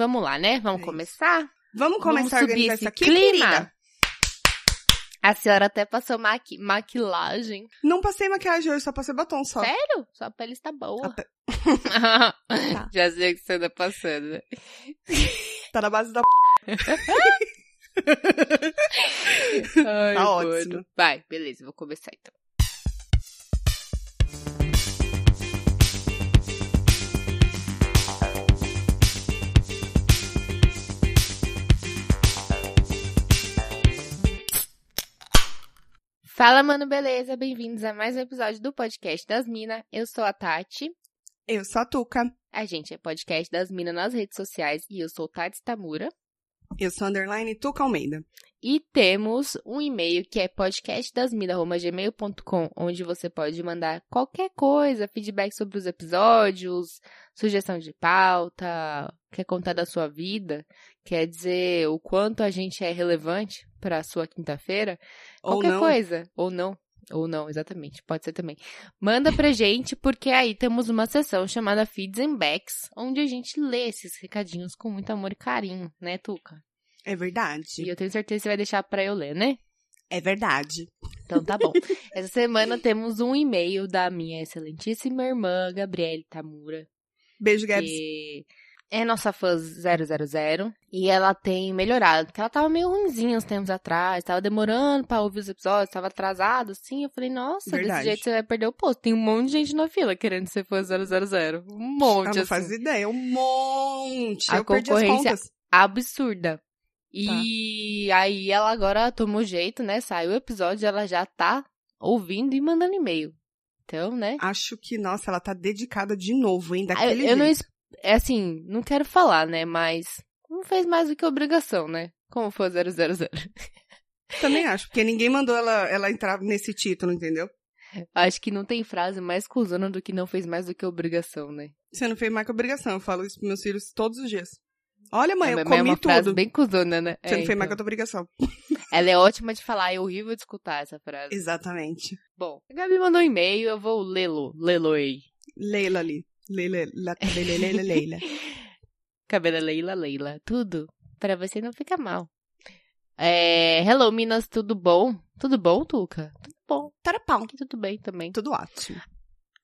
Vamos lá, né? Vamos É começar? Vamos começar a Vamos subir organizar esse isso aqui, clima? querida? A senhora até passou maqui maquilagem. Não passei maquiagem hoje, só passei batom só. Sério? Sua pele está boa. A pe- Já sei que você anda passando. né? Tá na base da... Ai, Tá ótimo. Vai, beleza, vou começar então. Fala, mano, beleza? Bem-vindos a mais um episódio do podcast das Minas. Eu sou a Tati. Eu sou a Tuca. A gente é podcast das Minas nas redes sociais e eu sou Tati Tamura. Eu sou underline Tuca Almeida. E temos um e-mail que é podcastdasmina.gmail.com, onde você pode mandar qualquer coisa, feedback sobre os episódios, sugestão de pauta, quer contar da sua vida, quer dizer o quanto a gente é relevante para a sua quinta-feira, qualquer não. coisa, ou não. Ou não, exatamente, pode ser também. Manda pra gente, porque aí temos uma sessão chamada Feeds and Backs, onde a gente lê esses recadinhos com muito amor e carinho, né, Tuca? É verdade. E eu tenho certeza que você vai deixar pra eu ler, né? É verdade. Então tá bom. Essa semana temos um e-mail da minha excelentíssima irmã, Gabriele Tamura, Beijo, Gabs. que é nossa fã 000 e ela tem melhorado, porque ela tava meio ruimzinha uns tempos atrás, tava demorando pra ouvir os episódios, tava atrasado, assim. Eu falei, nossa, Verdade. desse jeito você vai perder o posto. Tem um monte de gente na fila querendo ser fã 000. Um monte, Eu não assim. faz ideia. Um monte. A eu concorrência- absurda. E aí ela agora tomou jeito, né? Saiu o episódio, ela já tá ouvindo e mandando e-mail. Então, né? Acho que, nossa, ela tá dedicada de novo, hein? Ah, Daquele eu, eu não, é assim, não quero falar, né? Mas não fez mais do que obrigação, né? Como foi 000. Também acho, porque ninguém mandou ela, ela entrar nesse título, entendeu? Acho que não tem frase mais cuzona do que não fez mais do que obrigação, né? Você não fez mais que obrigação. Eu falo isso pros meus filhos todos os dias. Olha, mãe, é, eu mas comi é uma frase tudo. bem cuzona, né? Você É, não fez mais que então. a tua obrigação. Ela é ótima de falar, é horrível de escutar essa frase. Exatamente. Bom, a Gabi mandou um e-mail, eu vou lê-lo, lê-lo-ei. Leila ali. Leila, la, Leila, Leila, Leila. Cabelo Leila, Leila. Tudo pra você não ficar mal. É, hello, Minas, tudo bom? Tudo bom, Tuca? Tudo bom. Tarapau. Aqui tudo bem também. Tudo ótimo.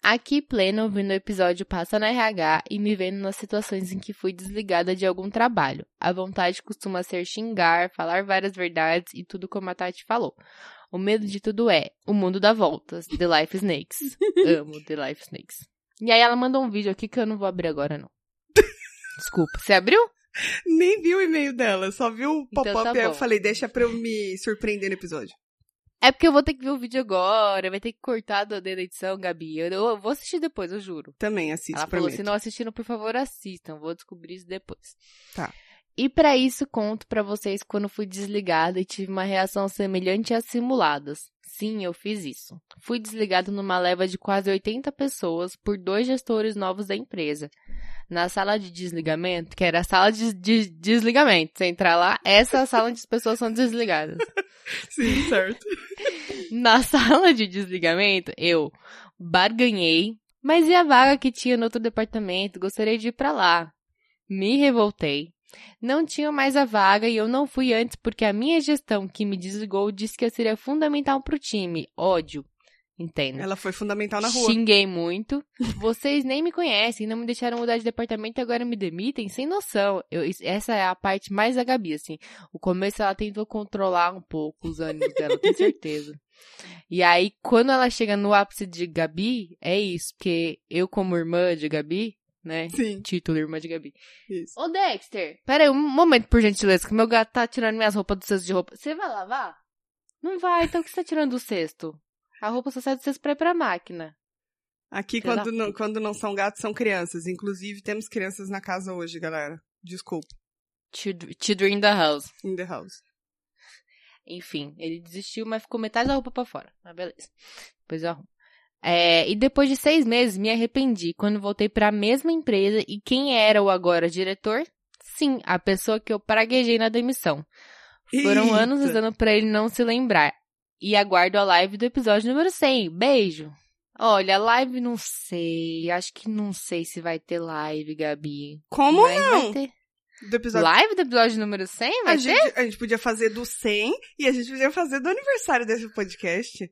Aqui, pleno, ouvindo o episódio Passa na RH e me vendo nas situações em que fui desligada de algum trabalho. A vontade costuma ser xingar, falar várias verdades e tudo como a Tati falou. O medo de tudo é o mundo dá voltas. The Life Snakes. Amo The Life Snakes. E aí ela mandou um vídeo aqui que eu não vou abrir agora, não. Desculpa. Você abriu? Nem vi o e-mail dela, só vi o Então pop-up tá e eu falei, deixa pra eu me surpreender no episódio. É porque eu vou ter que ver o vídeo agora, vai ter que cortar da da edição, Gabi. Eu, eu vou assistir depois, eu juro. Também assisto, Ela falou, prometo. se não assistiram, por favor, assistam. Vou descobrir isso depois. Tá. E pra isso, conto pra vocês quando fui desligada e tive uma reação semelhante às simuladas. Sim, eu fiz isso. Fui desligada numa leva de quase 80 pessoas por dois gestores novos da empresa. Na sala de desligamento, que era a sala de, de desligamento. Você entrar lá, essa é a sala onde as pessoas são desligadas. Sim, certo. Na sala de desligamento, eu barganhei, mas e a vaga que tinha no outro departamento? Gostaria de ir pra lá. Me revoltei. Não tinha mais a vaga e eu não fui antes porque a minha gestão que me desligou disse que eu seria fundamental pro time. Ódio. Entendo. Ela foi fundamental na rua. Xinguei muito. Vocês nem me conhecem, não me deixaram mudar de departamento e agora me demitem? Sem noção. Eu- essa é a parte mais da Gabi, assim. O começo ela tentou controlar um pouco os ânimos dela, tenho certeza. E aí, quando ela chega no ápice de Gabi, é isso. Porque eu, como irmã de Gabi, né? Sim, Título irmã de Gabi. isso. Ô, Dexter, pera aí um momento, por gentileza, que meu gato tá tirando minhas roupas do cesto de roupa. Você vai lavar? Não vai, então o que você tá tirando do cesto? A roupa só sai do cesto pra ir pra máquina. Aqui, quando não, quando não são gatos, são crianças. Inclusive, temos crianças na casa hoje, galera. Desculpa. Children in the house. In the house. Enfim, ele desistiu, mas ficou metade da roupa pra fora. Mas beleza. Depois eu arrumo. É, e depois de seis meses, me arrependi quando voltei pra mesma empresa e quem era o agora diretor? Sim, a pessoa que eu praguejei na demissão. Foram Eita. anos usando pra ele não se lembrar. E aguardo a live do episódio número 100. Beijo! Olha, live não sei. Acho que não sei se vai ter live, Gabi. Como Mas não? Do episódio. Live do episódio número 100? Vai A ter? gente, a gente podia fazer do 100 e a gente podia fazer do aniversário desse podcast.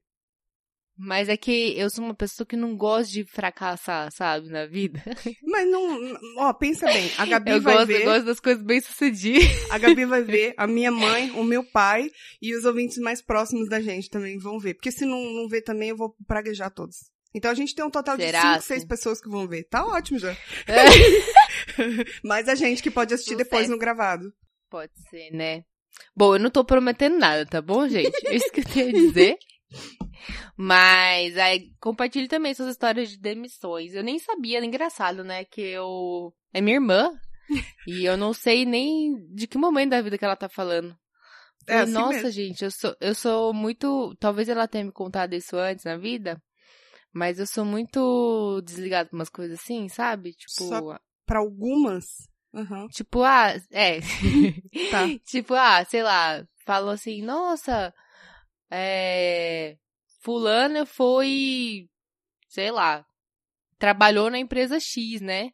Mas é que eu sou uma pessoa que não gosta de fracassar, sabe, na vida. Mas não. Ó, pensa bem. A Gabi Eu vai gosto, ver. eu gosto das coisas bem sucedidas. A Gabi vai ver, a minha mãe, o meu pai e os ouvintes mais próximos da gente também vão ver. Porque se não, não ver também, eu vou praguejar todos. Então a gente tem um total de Será, 5, sim? 6 pessoas que vão ver. Tá ótimo já. Mas a gente que pode assistir depois no gravado. Pode ser, né? Bom, eu não tô prometendo nada, tá bom, gente? É isso que eu tenho a dizer. Mas aí compartilhe também suas histórias de demissões. Eu nem sabia, era engraçado, né? Que eu. É minha irmã. E eu não sei nem de que momento da vida que ela tá falando. É assim Nossa, mesmo. gente, eu sou, eu sou muito. Talvez ela tenha me contado isso antes na vida. Mas eu sou muito desligada com umas coisas assim, sabe? Tipo. Só- Pra algumas. Aham. Tipo, ah, é. Tá. tipo, ah, sei lá, falou assim, nossa, é. Fulana foi, sei lá, trabalhou na empresa X, né?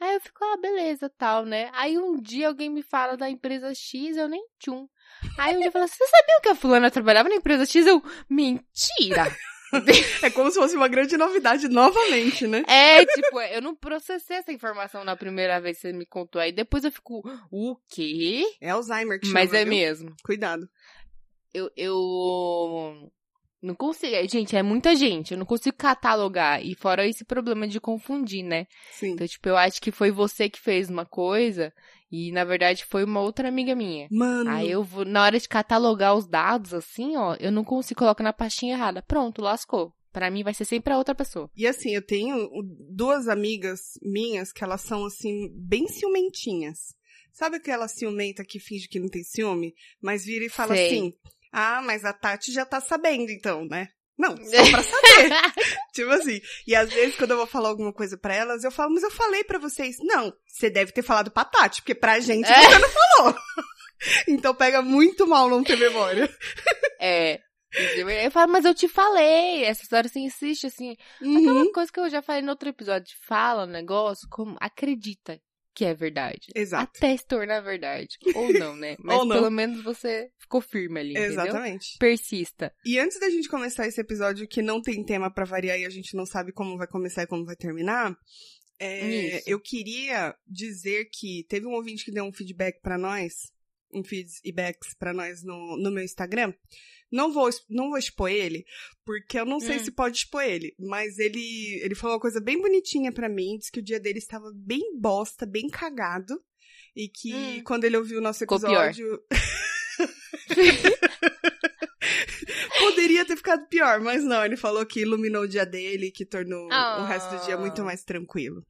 Aí eu fico, ah, beleza, tal, né? Aí um dia alguém me fala da empresa X, eu nem tchum. Aí um dia fala, você sabia que a fulana trabalhava na empresa X? Eu, mentira! É como se fosse uma grande novidade novamente, né? É, tipo, eu não processei essa informação na primeira vez que você me contou. Aí depois eu fico, o quê? É Alzheimer que chama, Mas é viu? mesmo. Cuidado. Eu, eu não consigo. Gente, é muita gente. Eu não consigo catalogar. E fora esse problema de confundir, né? Sim. Então, tipo, eu acho que foi você que fez uma coisa e, na verdade, foi uma outra amiga minha. Mano. Aí eu vou, na hora de catalogar os dados, assim, ó, eu não consigo colocar na pastinha errada. Pronto, lascou. Pra mim vai ser sempre a outra pessoa. E assim, eu tenho duas amigas minhas que elas são, assim, bem ciumentinhas. Sabe aquela ciumenta que finge que não tem ciúme, mas vira e fala Sei. assim: Ah, mas a Tati já tá sabendo, então, né? Não, só pra saber. tipo assim. E às vezes, quando eu vou falar alguma coisa pra elas, eu falo, mas eu falei pra vocês. Não, você deve ter falado pra Tati, porque pra gente É. você não falou. então pega muito mal não ter memória. É. Eu falo, mas eu te falei. Essa história você insiste, assim. Uhum. Aquela coisa que eu já falei no outro episódio. Fala um negócio como acredita que é verdade. Exato. Até se tornar verdade. Ou não, né? Mas não. pelo menos você ficou firme ali, entendeu? Exatamente. Persista. E antes da gente começar esse episódio que não tem tema pra variar e a gente não sabe como vai começar e como vai terminar, é, eu queria dizer que teve um ouvinte que deu um feedback pra nós, um feedbacks pra nós no, no meu Instagram. Não vou, não vou expor ele, porque eu não sei Hum. se pode expor ele, mas ele, ele falou uma coisa bem bonitinha pra mim, disse que o dia dele estava bem bosta, bem cagado, e que Hum. quando ele ouviu o nosso episódio... Poderia ter ficado pior, mas não, ele falou que iluminou o dia dele, que tornou o resto do dia muito Ah. mais tranquilo.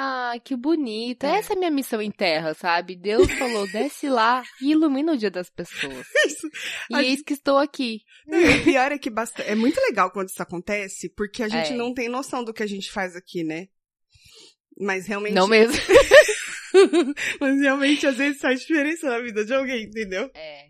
Ah, que bonito. É. Essa é a minha missão em terra, sabe? Deus falou, desce lá e ilumina o dia das pessoas. Isso. E A eis que estou aqui. O pior é que basta... é muito legal quando isso acontece, porque a gente É. não tem noção do que a gente faz aqui, né? Mas realmente. Não mesmo. Mas realmente às vezes faz diferença na vida de alguém, entendeu? É.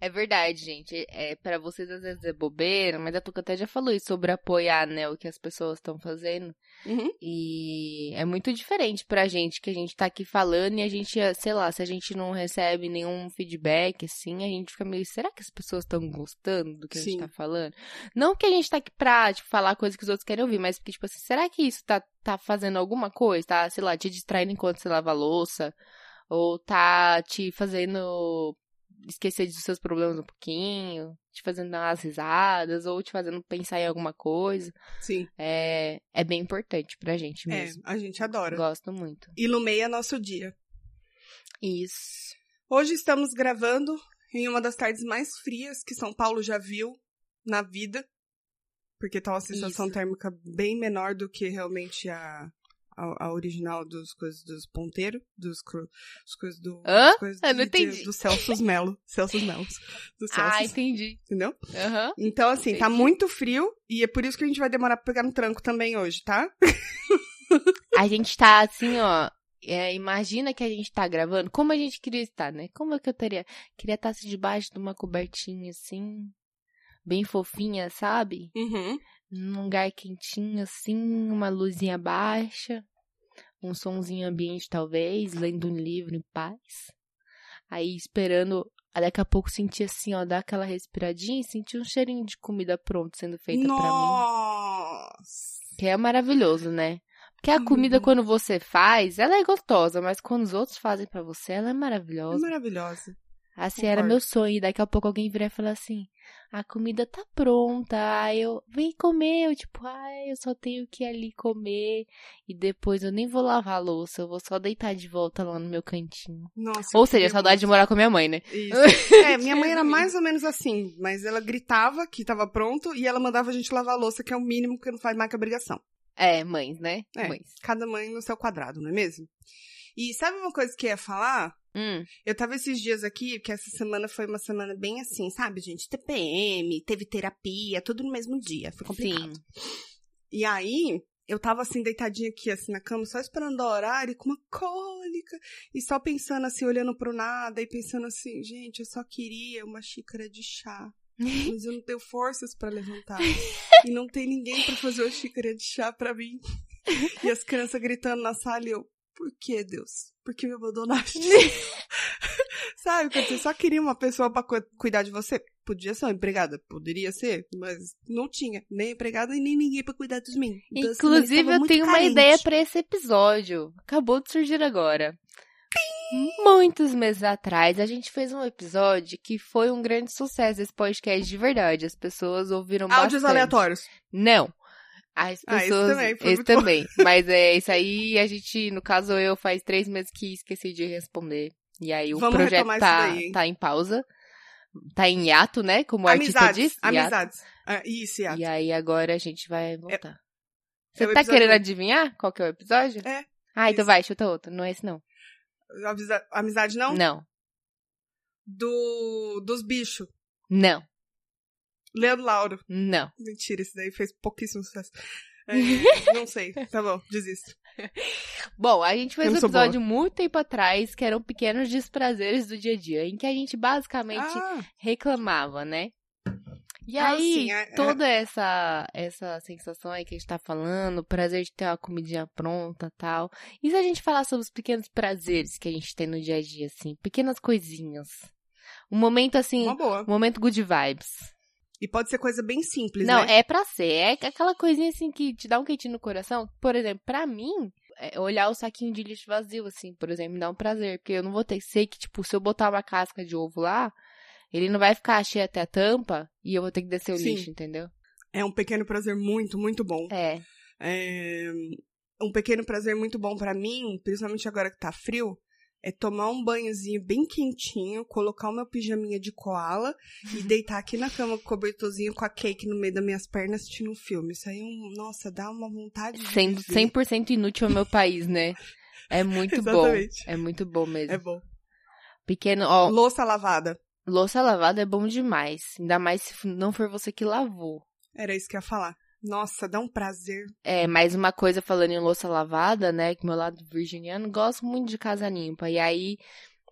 É verdade, gente. É, para vocês às vezes é bobeira, mas a Tuca até já falou isso sobre apoiar, né, o que as pessoas estão fazendo. Uhum. E é muito diferente pra gente que a gente tá aqui falando e a gente, sei lá, se a gente não recebe nenhum feedback, assim, a gente fica meio, será que as pessoas estão gostando do que a gente tá falando? Não que a gente tá aqui pra, tipo, falar coisas que os outros querem ouvir, mas porque, tipo assim, será que isso tá, tá fazendo alguma coisa? Tá, sei lá, te distraindo enquanto você lava a louça? Ou tá te fazendo esquecer dos seus problemas um pouquinho? Te fazendo dar umas risadas? Ou te fazendo pensar em alguma coisa? Sim. É, é bem importante pra gente É, mesmo. a gente adora. Gosto muito. Ilumeia nosso dia. Isso. Hoje estamos gravando em uma das tardes mais frias que São Paulo já viu na vida. Porque tá uma sensação Isso. térmica bem menor do que realmente a, a, a original dos coisas dos ponteiros, dos cru- as coisas do. Hã? as coisas Eu não de- entendi. Do Celsius Melo. Celsius Melos. Do Ah, entendi. entendeu? Aham. Então, assim, tá Entendi. muito frio e é por isso que a gente vai demorar pra pegar no tranco também hoje, tá? A gente tá assim, ó. é, imagina que a gente tá gravando. Como a gente queria estar, né? Como é que eu teria? Queria estar assim, debaixo de uma cobertinha assim. Bem fofinha, sabe? Uhum. Num lugar quentinho, assim, uma luzinha baixa. um sonzinho ambiente, talvez, lendo um livro em paz. Aí esperando, daqui a pouco senti assim, ó, dar aquela respiradinha e senti um cheirinho de comida pronta sendo feita pra mim. Nossa! Que é maravilhoso, né? Porque a Uhum. comida, quando você faz, ela é gostosa, mas quando os outros fazem pra você, ela é É maravilhosa. Assim, era concordo. meu sonho. E daqui a pouco alguém virar e falar assim: a comida tá pronta. Aí eu, vem comer. Eu, tipo, ai, eu só tenho que ir ali comer. E depois eu nem vou lavar a louça, eu vou só deitar de volta lá no meu cantinho. Nossa. Ou seja, saudade de muito. morar com a minha mãe, né? Isso. É, minha mãe era mais ou menos assim, mas ela gritava que tava pronto e ela mandava a gente lavar a louça, que é o mínimo que não faz mais que obrigação. É, mães, né? É. Mães. Cada mãe no seu quadrado, não é mesmo? E sabe uma coisa que eu ia falar? Hum, Eu tava esses dias aqui, que essa semana foi uma semana bem assim, sabe, gente? TPM, teve terapia, tudo no mesmo dia. Foi complicado. sim. E aí, eu tava assim, deitadinha aqui, assim, na cama, só esperando o horário, com uma cólica, e só pensando assim, olhando pro nada, e pensando assim, gente, eu só queria uma xícara de chá. Mas eu não tenho forças pra levantar. E não tem ninguém pra fazer uma xícara de chá pra mim. E as crianças gritando na sala e eu, por que, Deus? Por que me abandonaste? Sabe, quando você só queria uma pessoa pra cu- cuidar de você? Podia ser uma empregada, poderia ser, mas não tinha nem empregada e nem ninguém pra cuidar dos mim. Então, assim, Inclusive, eu tenho uma carente. ideia pra esse episódio. Acabou de surgir agora. Muitos meses atrás, a gente fez um episódio que foi um grande sucesso esse podcast de verdade. As pessoas ouviram Áudios bastante. aleatórios. Não. As Ah, esse também, esse também. Mas é isso aí, a gente, no caso eu, faz três meses que esqueci de responder. E aí o Vamos projeto tá, daí, tá em pausa. Tá em hiato, né? Como o artista Amizades, diz. Hiato. amizades. Ah, isso, hiato. E aí agora a gente vai voltar. Você é tá episódio- querendo adivinhar qual que é o episódio? É. Ah, então Isso. vai, chuta outro. Não é esse não. Amizade não? Não. Do, dos bichos. Não. Leandro Lauro. Não. Mentira, esse daí fez pouquíssimo sucesso. É, não sei. Tá bom, desisto. Bom, a gente fez um episódio muito tempo atrás que eram pequenos desprazeres do dia a dia, em que a gente basicamente Ah, reclamava, né? E Ah, aí, sim, é- é. toda essa essa sensação aí que a gente tá falando, o prazer de ter uma comidinha pronta tal. E se a gente falar sobre os pequenos prazeres que a gente tem no dia a dia, assim, pequenas coisinhas. Um momento assim, uma boa. um momento good vibes. E pode ser coisa bem simples, Não, né? é pra ser. É aquela coisinha assim que te dá um quentinho no coração. Por exemplo, pra mim, é olhar o saquinho de lixo vazio, assim, por exemplo, me dá um prazer. Porque eu não vou ter. Sei que, tipo, se eu botar uma casca de ovo lá, ele não vai ficar cheio até a tampa e eu vou ter que descer o Sim. lixo, entendeu? É um pequeno prazer muito, muito bom. É. É, Um pequeno prazer muito bom pra mim, principalmente agora que tá frio, é tomar um banhozinho bem quentinho, colocar o meu pijaminha de koala e deitar aqui na cama com o cobertorzinho com a cake no meio das minhas pernas assistindo um filme. Isso aí, é um, nossa, dá uma vontade de Sendo viver. 100% inútil ao meu país, né? É muito bom. É muito bom mesmo. É bom. Pequeno, ó, Louça lavada. louça lavada é bom demais. Ainda mais se não for você que lavou. Era isso que eu ia falar. Nossa, dá um prazer. É, mais uma coisa falando em louça lavada, né? Que meu lado virginiano, gosto muito de casa limpa. E aí,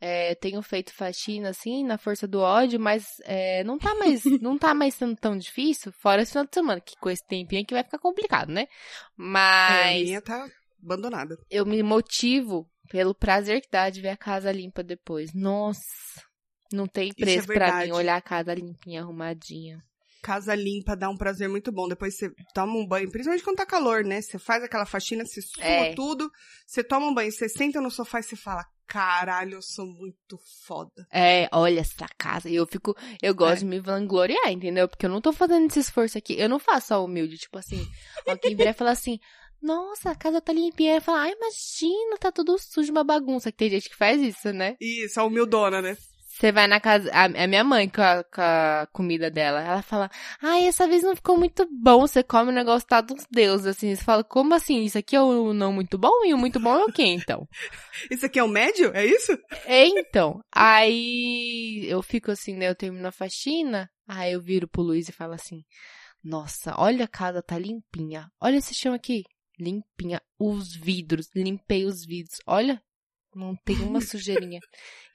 é, tenho feito faxina, assim, na força do ódio, mas é, não tá mais não tá mais sendo tão difícil, fora esse final de semana, que com esse tempinho que vai ficar complicado, né? É, a Mas minha tá abandonada. eu me motivo pelo prazer que dá de ver a casa limpa depois. Nossa, não tem é preço pra mim verdade. olhar a casa limpinha, arrumadinha. Casa limpa dá um prazer muito bom. Depois você toma um banho, principalmente quando tá calor, né? Você faz aquela faxina, você sua É. tudo, você toma um banho, você senta no sofá e você fala: caralho, eu sou muito foda. É, olha essa casa. E eu fico, eu gosto É. de me vangloriar, entendeu? Porque eu não tô fazendo esse esforço aqui. Eu não faço só humilde, tipo assim, alguém virar e falar assim, nossa, a casa tá limpinha. E fala, ai, imagina, tá tudo sujo, uma bagunça. Que tem gente que faz isso, né? Isso, a humildona, né? Você vai na casa, a, a minha mãe com a, com a comida dela, ela fala, ai, essa vez não ficou muito bom, você come o negócio tá dos deuses, assim. Você fala, como assim? Isso aqui é o não muito bom? E o muito bom é o quê, então? Isso aqui é o médio? É isso? É, então. Aí eu fico assim, né? Eu termino a faxina. Aí eu viro pro Luiz e falo assim: Nossa, olha a casa, tá limpinha. Olha esse chão aqui. Limpinha. Os vidros. Limpei os vidros. Olha. Não tem uma sujeirinha.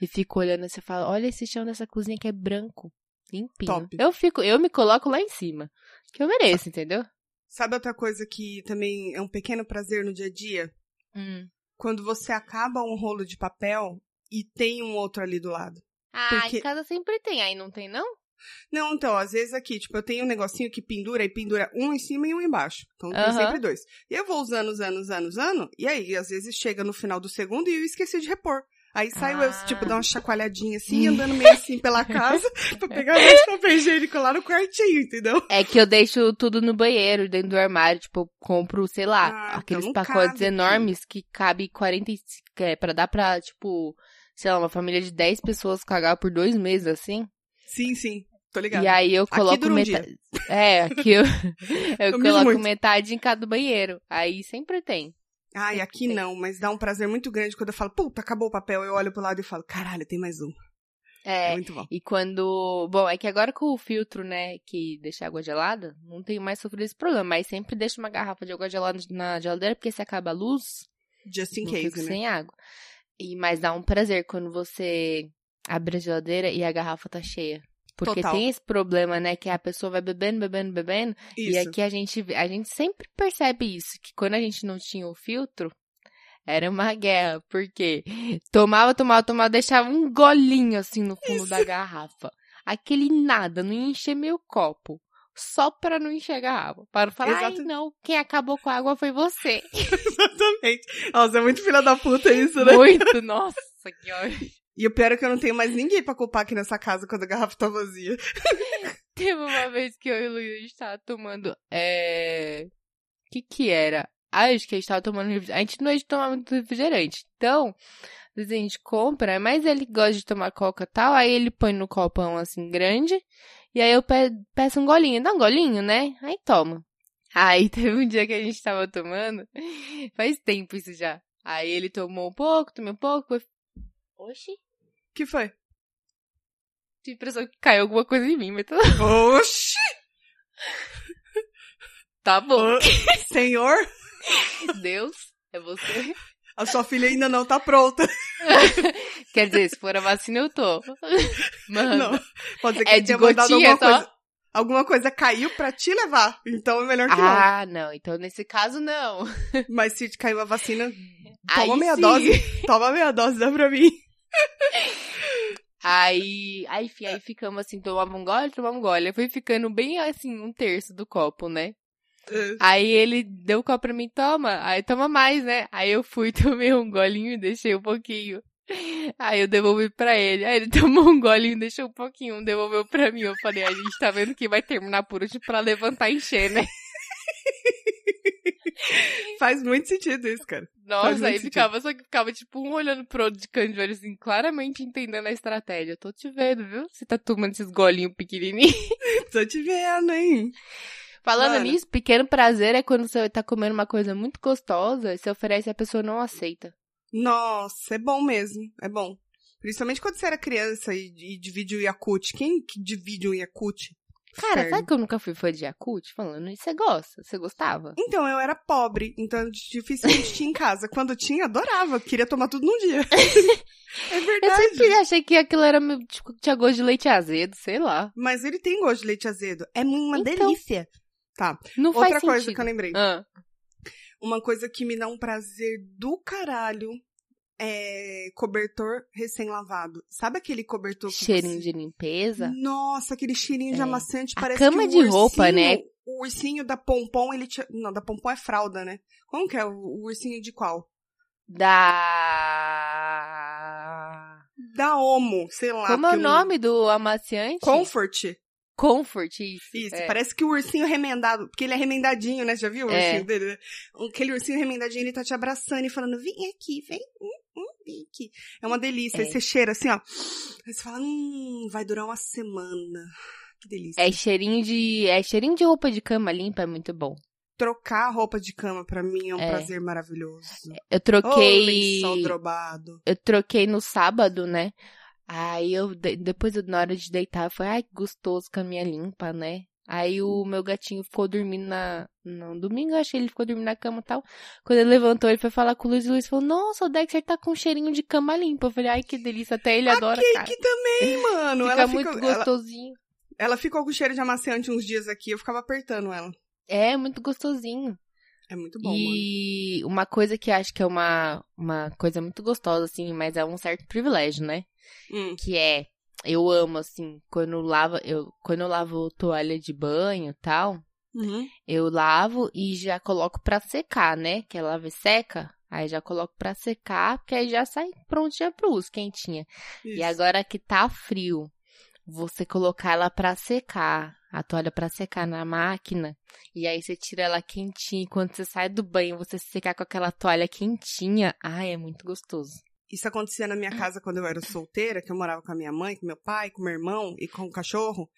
e fico olhando assim e falo: Olha esse chão dessa cozinha que é branco. Limpinho. Top. Eu fico, eu me coloco lá em cima. Que eu mereço, entendeu? Sabe outra coisa que também é um pequeno prazer no dia a dia? Hum. quando você acaba um rolo de papel e tem um outro ali do lado. Ah, Porque- em casa sempre tem, aí não tem não? Não, então, às vezes aqui, tipo, eu tenho um negocinho que pendura e pendura um em cima e um embaixo. Então tem sempre dois. E eu vou usando, usando, usando, usando. E aí, às vezes chega no final do segundo e eu esqueci de repor. Aí saio eu, Ah. tipo, dar uma chacoalhadinha assim, andando meio assim pela casa, pra pegar mais papel higiênico lá no quartinho, entendeu? É que eu deixo tudo no banheiro, dentro do armário, tipo, eu compro, sei lá, Ah, aqueles então pacotes cabe, enormes que cabe 45, é, pra dar pra, tipo, sei lá, uma família de 10 pessoas cagar por dois meses, assim. Sim, sim. Tô ligado. E aí eu coloco um metade. É, aqui eu, eu, coloco muito. metade em cada banheiro. Aí sempre tem. Ai, aqui Tem. não, mas dá um prazer muito grande quando eu falo, puta, acabou o papel. Eu olho pro lado e falo, caralho, tem mais um. É, É. muito bom. E quando. Bom, é que agora com o filtro, né, que deixa a água gelada, não tenho mais sofrido esse problema. Mas sempre deixo uma garrafa de água gelada na geladeira, porque se acaba a luz, Just in case, né? sem água. E, mas dá um prazer quando você abre a geladeira e a garrafa tá cheia. Porque Total. tem esse problema, né, que a pessoa vai bebendo, bebendo, bebendo. Isso. E aqui a gente, a gente sempre percebe isso, que quando a gente não tinha o filtro, era uma guerra, porque tomava, tomava, tomava, deixava um golinho assim no fundo da garrafa. Aquele nada, não ia encher meu copo. Só pra não encher a garrafa. Para não falar, ai Exato. não, quem acabou com a água foi você. Exatamente. Nossa, é muito filha da puta isso, né? Muito, nossa, que ódio. E o pior é que eu não tenho mais ninguém pra culpar aqui nessa casa quando a garrafa tá vazia. Teve uma vez que eu e o Luiz, a gente tava tomando, é... O que que era? Ah, acho que a gente tava tomando refrigerante. A gente não é de tomar muito refrigerante. Então, a gente compra, mas ele gosta de tomar coca e tal, aí ele põe no copão assim grande, e aí eu pe- peço um golinho. Dá um golinho, né? Aí toma. Aí teve um dia que a gente tava tomando, faz tempo isso já. Aí ele tomou um pouco, tomei um pouco. Oxi, que foi? tive a impressão que caiu alguma coisa em mim, mas tá, Oxi! tá bom. Senhor, Deus, é você. a sua filha ainda não tá pronta. Quer dizer, se for a vacina, eu tô. Mano, Não. Pode ser que É tenha mandado alguma só? coisa. Alguma coisa caiu pra te levar. Então é melhor que ah, não. Então, nesse caso, não. não. Mas se caiu a vacina, Aí toma meia sim. dose. Toma meia dose, dá pra mim. Aí, aí, enfim, aí ficamos assim, tomava um gole, tomava um gole. Aí foi ficando bem assim, um terço do copo, né? É. Aí ele deu o copo pra mim, toma. Aí toma mais, né? Aí eu fui, tomei um golinho e deixei um pouquinho. Aí eu devolvi pra ele. Aí ele tomou um golinho, deixou um pouquinho, devolveu pra mim. Eu falei, a gente tá vendo que vai terminar por último pra levantar e encher, né? Faz muito sentido isso, cara. Nossa, aí sentido. ficava, só que ficava tipo um olhando pro outro de canto de olho, assim, claramente entendendo a estratégia. Tô te vendo, viu? Você tá tomando esses golinhos pequenininhos. Tô te vendo, hein? Falando Mano. nisso, pequeno prazer é quando você tá comendo uma coisa muito gostosa e você oferece e a pessoa não aceita. Nossa, é bom mesmo. É bom. Principalmente quando você era criança e, e divide o Yakut. Quem que divide um Yakut? Cara, sabe que eu nunca fui fã de Yakult? Falando isso, você gosta? Você gostava? Então, eu era pobre, então dificilmente tinha em casa. Quando tinha, adorava, queria tomar tudo num dia. é Eu verdade. sempre achei que aquilo era, tipo, tinha gosto de leite azedo, sei lá. Mas ele tem gosto de leite azedo. É uma Então. delícia. Tá. Não Outra faz coisa sentido. que eu lembrei. Ah, Uma coisa que me dá um prazer do caralho é cobertor recém-lavado. Sabe aquele cobertor que cheirinho você- de limpeza. Nossa, aquele cheirinho de É. amaciante. A Parece cama de roupa, né? O ursinho da Pompom, ele tinha... Não, da Pompom é fralda, né? Como que é? O, o ursinho de qual? Da... Da Omo, sei lá. Como é o eu nome do amaciante? Comfort. Comfort, isso. Isso, é. parece que o ursinho remendado, porque ele é remendadinho, né? Já viu o É. ursinho dele? né? Aquele ursinho remendadinho, ele tá te abraçando e falando, vem aqui, vem, hum, aqui. É uma delícia. É. Aí você cheira assim, ó. Aí você fala, hum, vai durar uma semana. Que delícia. É cheirinho de. É cheirinho de roupa de cama limpa, é muito bom. Trocar a roupa de cama pra mim é um É. prazer maravilhoso. Eu troquei. lençol drobado. eu troquei no sábado, né? Aí eu, de- depois na hora de deitar, foi, ai, que gostoso, caminha limpa, né? Aí o meu gatinho ficou dormindo na. No domingo, eu achei ele ficou dormindo na cama e tal. Quando ele levantou, ele foi falar com o Luiz e o Luiz falou: Nossa, o Dexter tá com um cheirinho de cama limpa. Eu falei, ai, que delícia. Até ele adora, cara. Que também, mano. Fica ela muito fica, ela, gostosinho. ela ficou com cheiro de amaciante uns dias aqui, eu ficava apertando ela. É, muito gostosinho. É muito bom, mano. E uma coisa que acho que é uma, uma coisa muito gostosa, assim, mas é um certo privilégio, né? Hum. Que é, eu amo, assim, quando eu lavo, eu, quando eu lavo toalha de banho e tal, Uhum. eu lavo e já coloco pra secar, né? Que ela lava e seca. Aí já coloco pra secar, porque aí já sai prontinha pro uso, quentinha. E Isso. agora que tá frio, você colocar ela pra secar, a toalha pra secar na máquina, e aí você tira ela quentinha, e quando você sai do banho, você secar com aquela toalha quentinha, ai, é muito gostoso. Isso acontecia na minha casa quando eu era solteira, que eu morava com a minha mãe, com meu pai, com meu irmão e com o cachorro,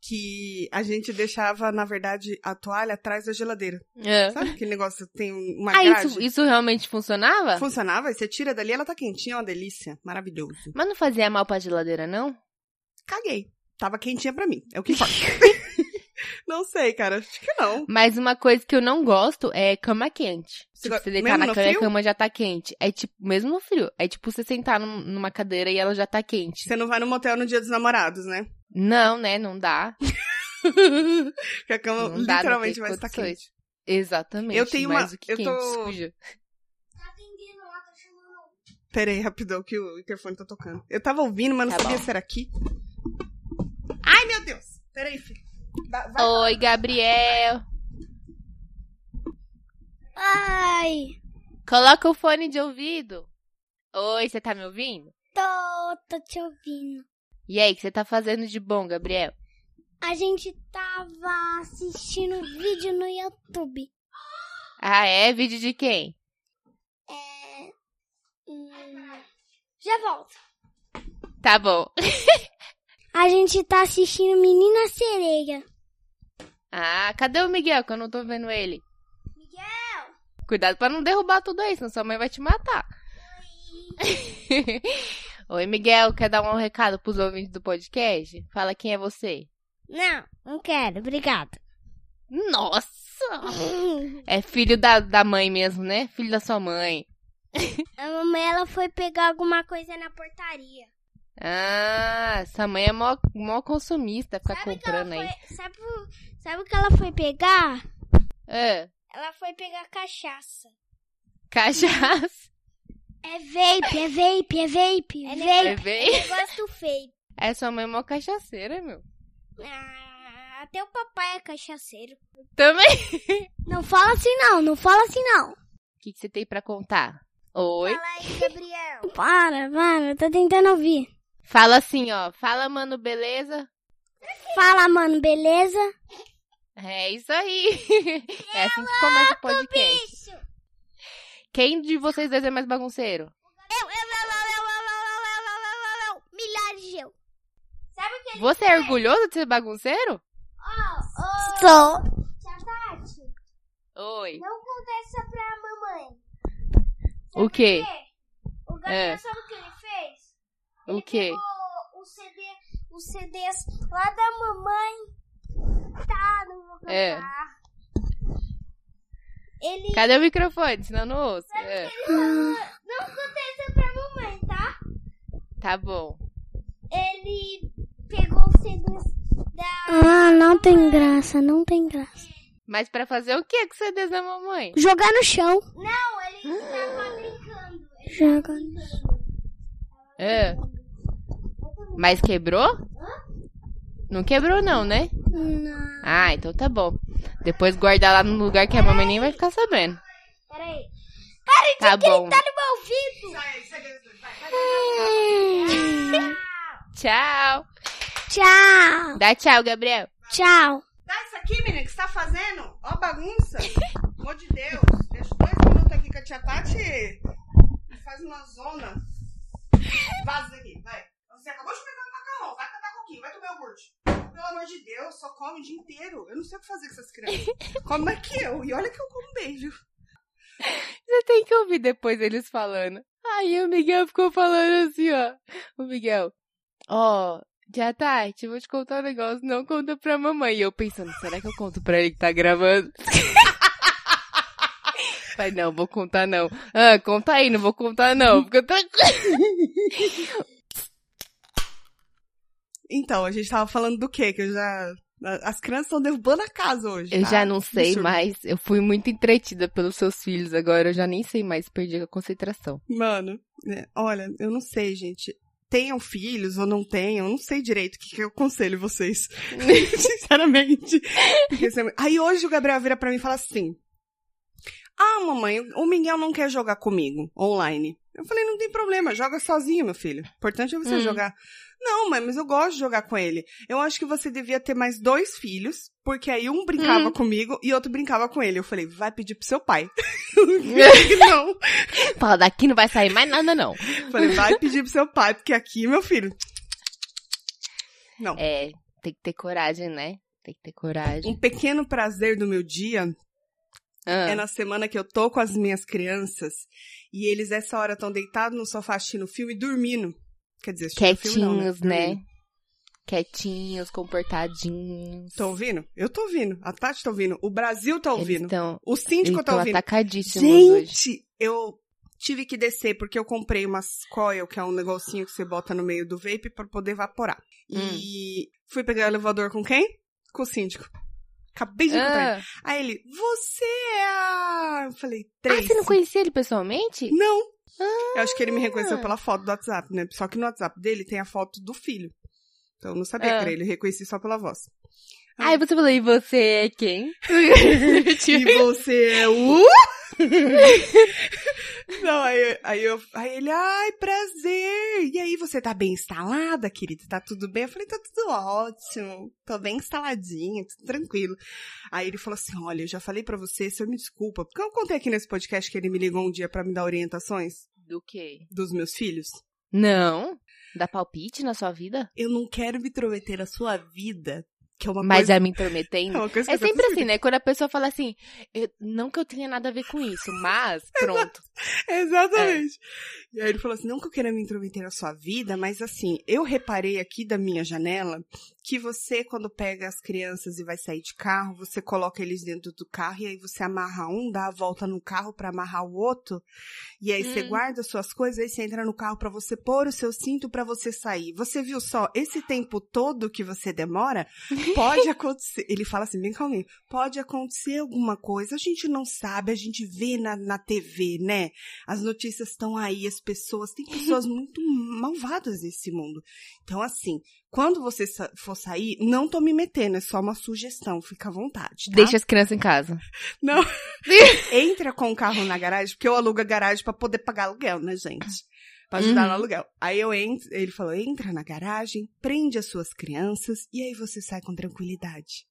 que a gente deixava, na verdade, a toalha atrás da geladeira. É. Sabe aquele negócio que tem uma Ah, grade? isso, isso realmente funcionava? Funcionava, e você tira dali, ela tá quentinha, é uma delícia, maravilhoso. Mas não fazia mal pra geladeira, não? Caguei. Tava quentinha pra mim, é o que importa. não sei, cara, acho que não. Mas uma coisa que eu não gosto é cama quente. Você Tipo, você deitar na cama e a cama já tá quente. É tipo, mesmo no frio. É tipo você sentar num- numa cadeira e ela já tá quente. Você não vai no motel no dia dos namorados, né? Não, né? Não dá. Que a cama Não dá, literalmente tem vai estar quente. Exatamente. Eu tenho uma- eu quente, tô- suja. Pera aí, rapidão, que o interfone tá tocando. Eu tava ouvindo, mas não Tá sabia bom. se era aqui. Ai, meu Deus! Pera aí, filho. Vai, vai. Oi, Gabriel. Ai, Coloca o fone de ouvido. Oi, você tá me ouvindo? tô, tô te ouvindo. E aí, o que você tá fazendo de bom, Gabriel? A gente tava assistindo vídeo no YouTube. Ah, é? Vídeo de quem? É. hum, já volto. Tá bom. A gente tá assistindo Menina Sereia. Ah, cadê o Miguel? Que eu não tô vendo ele. Miguel! Cuidado pra não derrubar tudo aí, senão sua mãe vai te matar. Oi, Miguel, quer dar um recado pros ouvintes do podcast? Fala quem é você. Não, não quero, obrigado. Nossa! É filho da, da mãe mesmo, né? Filho da sua mãe. A mamãe ela foi pegar alguma coisa na portaria. Ah, sua mãe é mó, mó consumista, ficar comprando aí. foi, sabe, o- sabe o que ela foi pegar? Ah, Ela foi pegar cachaça. cachaça. É vape, é vape, é vape, é É vape. bem... Negócio do vape. É sua mãe é mó cachaceira, meu. Ah, até o papai é cachaceiro. Também. Não fala assim não, não fala assim não. O que, que você tem pra contar? Oi? Fala aí, Gabriel. Para, para, eu tô tentando ouvir. Fala assim, ó. Fala, mano, beleza? Fala, mano, beleza? É isso aí. É assim que começa o podcast. Bicho. Quem de vocês dois é mais bagunceiro? Eu, eu, eu, eu, eu, eu, eu, eu, eu, eu, eu, milhares de eu. Sabe o que Você é orgulhoso de ser bagunceiro? Sou. Tia Tati, Oi. não conta essa pra mamãe. O quê? O Gabriel É. sabe o que ele O Ele quê? pegou o CD, os CDs lá da mamãe. Tá, não vou contar. É. Ele Cadê o microfone? Senão eu não ouço. É, não conta essa pra mamãe, tá? tá bom. Ele pegou os CDs da. Ah, não tem graça, não tem graça. Mas pra fazer o que que você diz da mamãe? Jogar no chão. Não, ele tava brincando. Jogar no chão. É. Mas quebrou? Não quebrou não, né? Não. Ah, então tá bom. Depois guardar lá no lugar que a mamãe nem vai ficar sabendo. Peraí. Tá bom. Tá no meu ouvido. Tchau. Tchau. Dá tchau, Gabriel. Tchau. Dá isso aqui, menina, que você tá fazendo? Ó, bagunça. Pelo amor de Deus. Deixa dois minutos aqui com a tia Tati e faz uma zona. Vaza daqui, vai. Você acabou de um macarrão, vai catar coquinho, vai comer iogurte. Pelo amor de Deus, só come o dia inteiro. Eu não sei o que fazer com essas crianças. Come mais que eu. E olha que eu como beijo. Você tem que ouvir depois eles falando. Aí o Miguel ficou falando assim, ó. O Miguel, ó, tia Tati, vou te contar um negócio, não conta pra mamãe. E eu pensando, será que eu conto pra ele que tá gravando? Falei, não, vou contar não. Ah, conta aí, não vou contar não. Fica tranquilo. Então, a gente tava falando do quê? Que eu já. As crianças estão derrubando a casa hoje. Eu tá? já não sei Absurdo. mais. Eu fui muito entretida pelos seus filhos agora. Eu já nem sei mais. Perdi a concentração. Mano, né, olha, eu não sei, gente. Tenham filhos ou não tenham, não sei direito o que, que eu aconselho vocês. Sinceramente. Aí hoje o Gabriel vira pra mim e fala assim: Ah, mamãe, o Miguel não quer jogar comigo online. Eu falei, não tem problema, joga sozinho, meu filho. O importante é você Hum. jogar. Não, mãe, mas eu gosto de jogar com ele. Eu acho que você devia ter mais dois filhos, porque aí um brincava Hum. comigo e outro brincava com ele. Eu falei, vai pedir pro seu pai. não. Fala, daqui não vai sair mais nada, não. Falei, vai pedir pro seu pai, porque aqui, meu filho. Não. É, tem que ter coragem, né? Tem que ter coragem. Um pequeno prazer do meu dia Ah, é na semana que eu tô com as minhas crianças e eles, essa hora, estão deitados no sofá assistindo filme e dormindo. Quer dizer, assistindo filme não, Quietinhos, né? Dormindo. Quietinhos, comportadinhos. Estão ouvindo? Eu tô ouvindo. A Tati tá ouvindo. O Brasil tá ouvindo. estão O síndico tá ouvindo. atacadíssimos hoje. Gente, eu tive que descer porque eu comprei umas coil, que é um negocinho que você bota no meio do vape pra poder evaporar. Hum. E fui pegar o elevador com quem? Com o síndico. Acabei de encontrar ele. Ah, Aí ele, você é a... Eu falei, ah, três. você não conhecia ele pessoalmente? Não. Eu acho que ele me Ah. reconheceu pela foto do WhatsApp, né? Só que no WhatsApp dele tem a foto do filho. Então eu não sabia Ah. que era ele, eu reconheci só pela voz. Aí você falou, e você é quem? E você é o... Não, aí, aí, eu, aí ele, ai, prazer. E aí, você tá bem instalada, querida? Tá tudo bem? Eu falei, tá tudo ótimo. Tô bem instaladinha, tudo tranquilo. Aí ele falou assim, olha, eu já falei pra você, senhor me desculpa. Porque eu contei aqui nesse podcast que ele me ligou um dia pra me dar orientações Do quê? dos meus filhos. Não? Dá palpite na sua vida? Eu não quero me intrometer na sua vida, que é uma Mas coisa... já me intrometendo? É É sempre assim, né? Quando a pessoa fala assim, eu- não que eu tenha nada a ver com isso, mas pronto. Exatamente. E aí ele falou assim, não que eu queira me intrometer na sua vida, mas assim, eu reparei aqui da minha janela que você, quando pega as crianças e vai sair de carro, você coloca eles dentro do carro e aí você amarra um, dá a volta no carro pra amarrar o outro, e aí você Hum. guarda as suas coisas, aí você entra no carro pra você pôr o seu cinto pra você sair. Você viu só, esse tempo todo que você demora, pode acontecer. Ele fala assim, bem calminho, pode acontecer alguma coisa, a gente não sabe, a gente vê na, na TV, né? As notícias estão aí, as pessoas, tem pessoas muito malvadas nesse mundo. Então, assim, quando você for sair, não tô me metendo, é só uma sugestão, fica à vontade, tá? Deixa as crianças em casa. Não. Entra com o carro na garagem, porque eu alugo a garagem pra poder pagar aluguel, né, gente? Pra ajudar Uhum. no aluguel. Aí eu entro, ele falou, entra na garagem, prende as suas crianças e aí você sai com tranquilidade.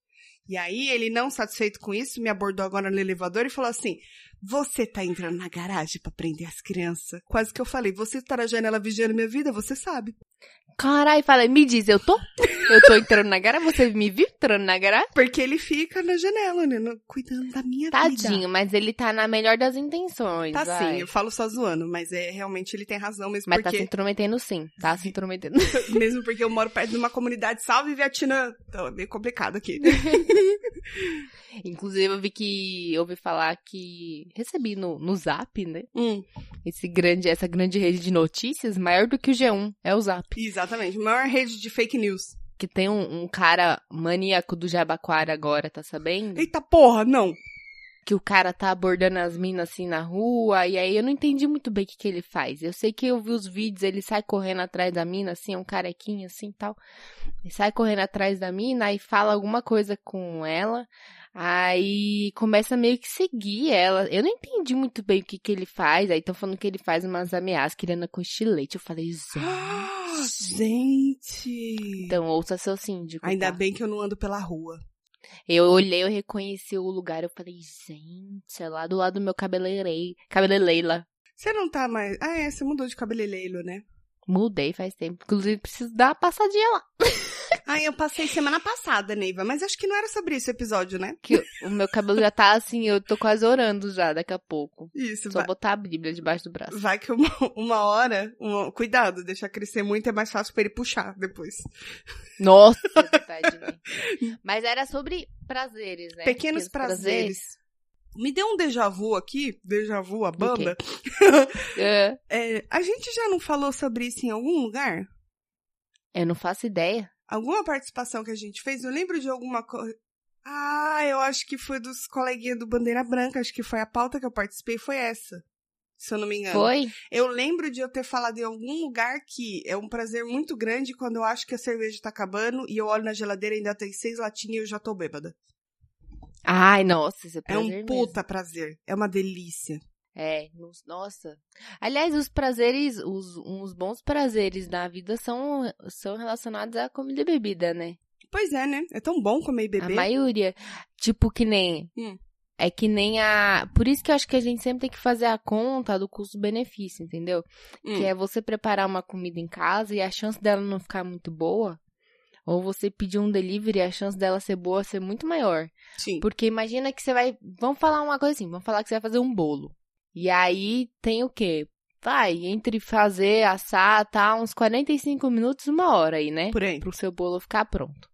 E aí ele, não satisfeito com isso, me abordou agora no elevador e falou assim, você tá entrando na garagem pra prender as crianças? Quase que eu falei, você tá na janela vigiando minha vida, você sabe. Caralho, fala, me diz, eu tô? Eu tô entrando na garagem? Você me viu entrando na garagem? Porque ele fica na janela, né, no- cuidando da minha vida. Tadinho, mas ele tá na melhor das intenções. Tá vai. sim, eu falo só zoando, mas é realmente ele tem razão mesmo Mas tá porque se intrometendo sim. Tá se intrometendo. mesmo porque eu moro perto de uma comunidade salve Vietnã. Então é meio complicado aqui. Inclusive, eu vi que. ouvi falar que. Recebi no, no zap, né? Hum, Esse grande, essa grande rede de notícias, maior do que o G1. É o zap. Exatamente. Maior rede de fake news. Que tem um, um cara maníaco do Jabaquara agora, tá sabendo? Eita porra, não. Que o cara tá abordando as minas assim na rua, e aí eu não entendi muito bem o que, que ele faz. Eu sei que eu vi os vídeos, ele sai correndo atrás da mina, assim, é um carequinho assim e tal. Ele sai correndo atrás da mina e fala alguma coisa com ela. Aí começa meio que seguir ela. Eu não entendi muito bem o que, que ele faz. Aí estão falando que ele faz umas ameaças, querendo com estilete. Eu falei, gente. Gente. Então ouça seu síndico. Ainda tá? bem que eu não ando pela rua. Eu olhei, eu reconheci o lugar, eu falei, gente, é lá do lado do meu cabeleireiro. Cabeleireira. Você não tá mais. Ah, é, você mudou de cabeleireiro, né? Mudei faz tempo. Inclusive, preciso dar uma passadinha lá. Ah, eu passei semana passada, Neiva, mas acho que não era sobre esse episódio, né? Que o meu cabelo já tá assim, eu tô quase orando já daqui a pouco. Isso, Só vai, botar a Bíblia debaixo do braço. vai que uma, uma hora. uma- cuidado, deixar crescer muito é mais fácil pra ele puxar depois. Nossa, verdade, né? Mas era sobre prazeres, né? Pequenos prazeres. Me deu um déjà vu aqui, déjà vu a banda. É. É, a gente já não falou sobre isso em algum lugar? Eu não faço ideia. Alguma participação que a gente fez, eu lembro de alguma coisa. Ah, eu acho que foi dos coleguinhas do Bandeira Branca, acho que foi a pauta que eu participei, foi essa. Se eu não me engano. Foi? Eu lembro de eu ter falado em algum lugar que é um prazer muito grande quando eu acho que a cerveja tá acabando e eu olho na geladeira e ainda tem seis latinhas e eu já tô bêbada. Ai, nossa, esse é É prazer um mesmo. puta prazer. É uma delícia. É, nos- nossa. Aliás, os prazeres, os, uns bons prazeres na vida são, são relacionados à comida e bebida, né? Pois é, né? É tão bom comer e A beber. maioria. Tipo que nem. Hum. É que nem a. Por isso que eu acho que a gente sempre tem que fazer a conta do custo-benefício, entendeu? Hum. Que é você preparar uma comida em casa e a chance dela não ficar muito boa. Ou você pedir um delivery e a chance dela ser boa ser muito maior. Sim. Porque imagina que você vai. Vamos falar uma coisa assim, vamos falar que você vai fazer um bolo. E aí tem o quê? Vai, entre fazer, assar, tá, uns 45 minutos, uma hora aí, né? Por aí. Pro seu bolo ficar pronto.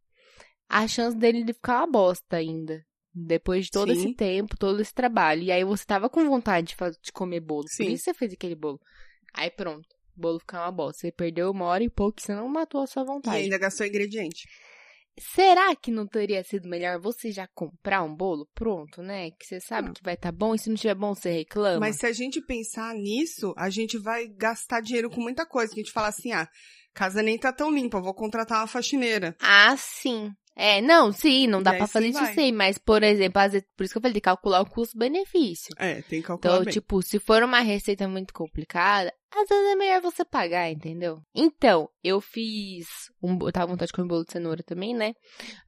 A chance dele de ficar uma bosta ainda. Depois de todo Sim. esse tempo, todo esse trabalho. E aí você tava com vontade de, fa- de comer bolo. Sim. Por isso você fez aquele bolo. Aí pronto. O bolo ficar uma bosta. Você perdeu uma hora e pouco, você não matou a sua E vontade. ainda gastou ingrediente. Será que não teria sido melhor você já comprar um bolo pronto, né? Que você sabe Ah. que vai estar bom e se não tiver bom, você reclama. Mas se a gente pensar nisso, a gente vai gastar dinheiro com muita coisa. Que a gente fala assim, ah, casa nem tá tão limpa, vou contratar uma faxineira. Ah, sim. É, não, sim, não dá aí pra fazer isso vai. sim, mas, por exemplo, às vezes, por isso que eu falei de calcular o custo-benefício. É, tem que calcular Então, bem. tipo, se for uma receita muito complicada, às vezes é melhor você pagar, entendeu? Então, eu fiz. Um, eu tava com vontade de comer bolo de cenoura também, né?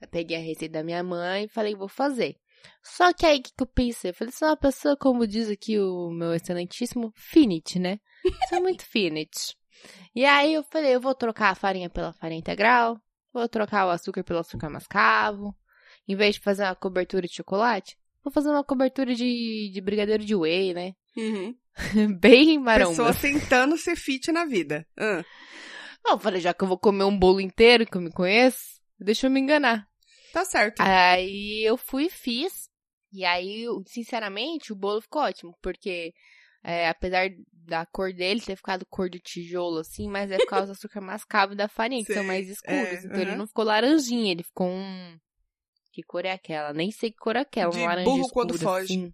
Eu peguei a receita da minha mãe e falei, vou fazer. Só que aí, o que, que eu pensei? Eu falei, sou uma pessoa, como diz aqui o meu excelentíssimo, finite, né? Sou muito finite. E aí eu falei, eu vou trocar a farinha pela farinha integral, vou trocar o açúcar pelo açúcar mascavo. Em vez de fazer uma cobertura de chocolate, vou fazer uma cobertura de, de brigadeiro de whey, né? Uhum. Bem maromba. Pessoa tentando ser fit na vida. Ah, Eu falei, já que eu vou comer um bolo inteiro, que eu me conheço, deixa eu me enganar. tá certo. Aí eu fui e fiz. E aí, sinceramente, o bolo ficou ótimo, porque é, apesar da cor dele ter ficado cor de tijolo, assim, mas é por causa do açúcar mascavo e da farinha, que são Sei, mais escuros. é, então ele não ficou laranjinha, ele ficou um. Que cor é aquela? Nem sei que cor é aquela. De um laranja burro escuro, quando foge. assim.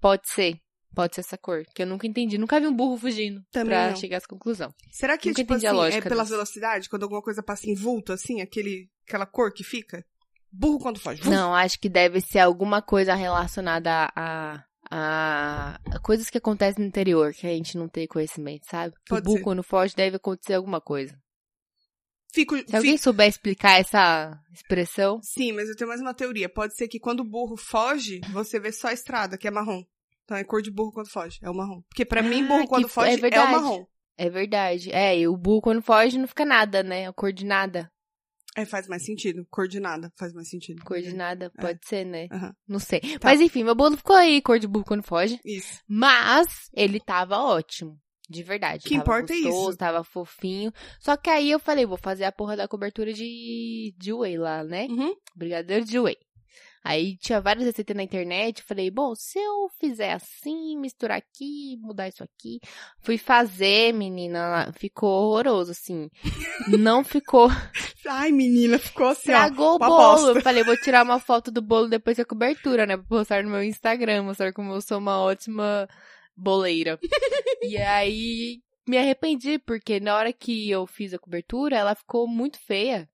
Pode ser. Pode ser essa cor. Que eu nunca entendi. Nunca vi um burro fugindo. Também pra não. chegar a essa conclusão. Será que, Nunca tipo assim, é pela disso. velocidade? Quando alguma coisa passa em vulto, assim, aquele, aquela cor que fica? Burro quando foge. Vum. Não, acho que deve ser alguma coisa relacionada a, a, a coisas que acontecem no interior, que a gente não tem conhecimento, sabe? Que Pode o burro, quando foge, deve acontecer alguma coisa. Fico, Se alguém fico- souber explicar essa expressão, Sim, mas eu tenho mais uma teoria. Pode ser que quando o burro foge, você vê só a estrada, que é marrom. Então é cor de burro quando foge. É o marrom. Porque pra mim, Ah, burro que quando foge é é, o marrom. é verdade. É, e o burro, quando foge, não fica nada, né? A cor de nada. É, faz mais sentido. Cor de nada faz mais sentido. Cor de nada, É. pode ser, né? Aham. Não sei. Tá. Mas enfim, meu bolo ficou aí, cor de burro quando foge. Isso. Mas ele tava ótimo. De verdade. O que importa é gostoso, isso. Tava fofinho. Só que aí eu falei, vou fazer a porra da cobertura de, de whey lá, né? Uhum. Brigadeiro de whey. Aí tinha várias receitas na internet. Falei, bom, se eu fizer assim, misturar aqui, mudar isso aqui. Fui fazer, menina. Ficou horroroso, assim. Não ficou. Ai, menina, ficou assim, ó. Estragou o bolo. Eu falei, vou tirar uma foto do bolo depois da cobertura, né? Pra postar no meu Instagram, mostrar como eu sou uma ótima boleira. e aí me arrependi, porque na hora que eu fiz a cobertura, ela ficou muito feia.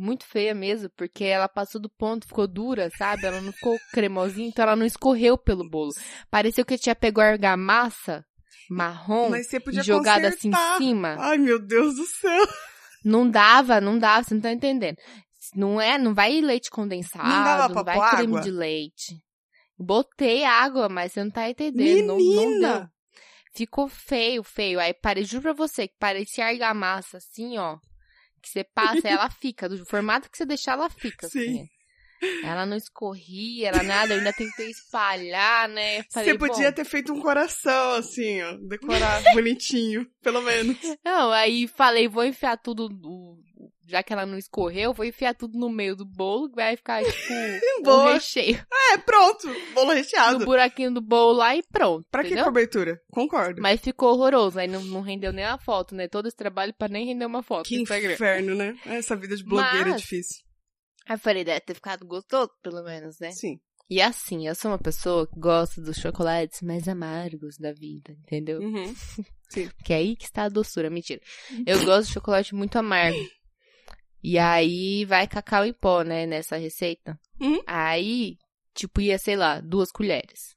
Muito feia mesmo, porque ela passou do ponto, ficou dura, sabe? Ela não ficou cremosinha, então ela não escorreu pelo bolo. Pareceu que eu tinha pego argamassa marrom e jogado assim em cima. Ai, meu Deus do céu. Não dava, não dava, você não tá entendendo. Não é, não vai leite condensado, Não dava não vai creme água? de leite. Botei água, mas você não tá entendendo. Não, não Menina! deu. Ficou feio, feio. Aí pare, juro pra você que parecia argamassa, assim, ó. Que você passa, ela fica. Do formato que você deixar, ela fica. Sim. Assim. Ela não escorria, ela nada. Eu ainda tentei espalhar, né? Falei, Você podia ter feito um coração, assim, ó. Decorar bonitinho, pelo menos. Não, aí falei, vou enfiar tudo do- já que ela não escorreu, vou enfiar tudo no meio do bolo, que vai ficar, tipo, um recheio. É, pronto. Bolo recheado. No buraquinho do bolo lá e pronto. Pra que entendeu? cobertura? Concordo. Mas ficou horroroso, aí não, não rendeu nem a foto, né? Todo esse trabalho pra nem render uma foto Que Instagram. inferno, né? Essa vida de blogueira é Mas- difícil. Aí eu falei, deve ter ficado gostoso, pelo menos, né? Sim. E assim, eu sou uma pessoa que gosta dos chocolates mais amargos da vida, entendeu? Uhum. Que é aí que está a doçura, mentira. Eu gosto de chocolate muito amargo. E aí vai cacau em pó, né, nessa receita. Uhum. Aí, tipo, ia, sei lá, duas colheres.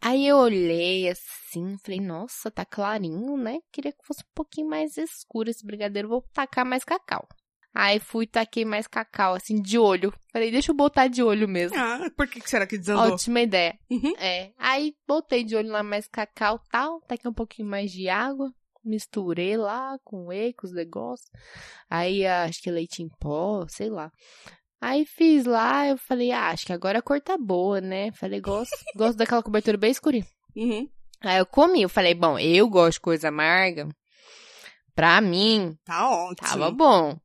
Aí eu olhei assim, falei, nossa, tá clarinho, né? Queria que fosse um pouquinho mais escuro esse brigadeiro, vou tacar mais cacau. Aí fui, taquei mais cacau, assim, de olho. Falei, deixa eu botar de olho mesmo. Ah, por que, que será que desandou? Ótima ideia. Uhum. É. Aí botei de olho lá mais cacau e tal, taquei um pouquinho mais de água, misturei lá com whey, com os negócios. Aí acho que leite em pó, sei lá. Aí fiz lá, eu falei, ah, acho que agora a cor tá boa, né? Falei, gosto, gosto daquela cobertura bem escurinha. Uhum. Aí eu comi, eu falei, bom, eu gosto de coisa amarga. Pra mim, Tá ótimo. Tava bom.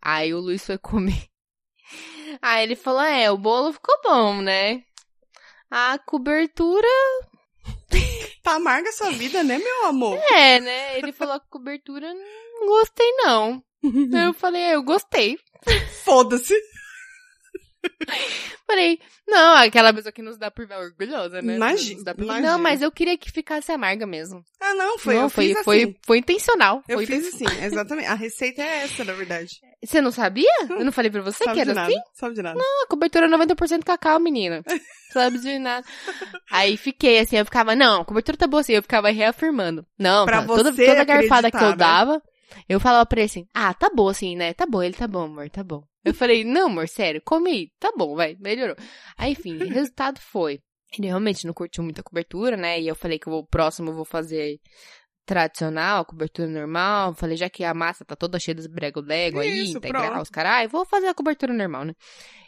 Aí o Luiz foi comer. Aí ele falou: É, o bolo ficou bom, né? A cobertura. Tá amarga a sua vida, né, meu amor? É, né? Ele falou: A cobertura não gostei, não. Eu falei: é, Eu gostei. Foda-se. Falei: Não, aquela pessoa que nos dá por orgulhosa, né? Imagina, por- imagina. Não, mas eu queria que ficasse amarga mesmo. Ah, não, foi. não, foi, foi, assim. foi intencional. Eu foi fiz assim, exatamente. A receita é essa, na verdade. Você não sabia? Eu não falei pra você que era nada. assim? Sabe de nada. A cobertura é 90% cacau, menina. Sabe de nada. Aí fiquei assim, eu ficava, não, a cobertura tá boa assim, eu ficava reafirmando. Não, Pra toda, você toda garfada que eu né? dava, eu falava pra ele assim, ah, tá boa assim, né? Tá bom, ele tá bom, amor, tá bom. Eu falei, não, amor, sério, come aí. Tá bom, vai, melhorou. Aí, enfim, o resultado foi. Ele realmente não curtiu muita cobertura, né? E eu falei que o próximo eu vou fazer tradicional, a cobertura normal. Falei, já que a massa tá toda cheia dos brego-lego aí, integral, pronto. os carai, vou fazer a cobertura normal, né?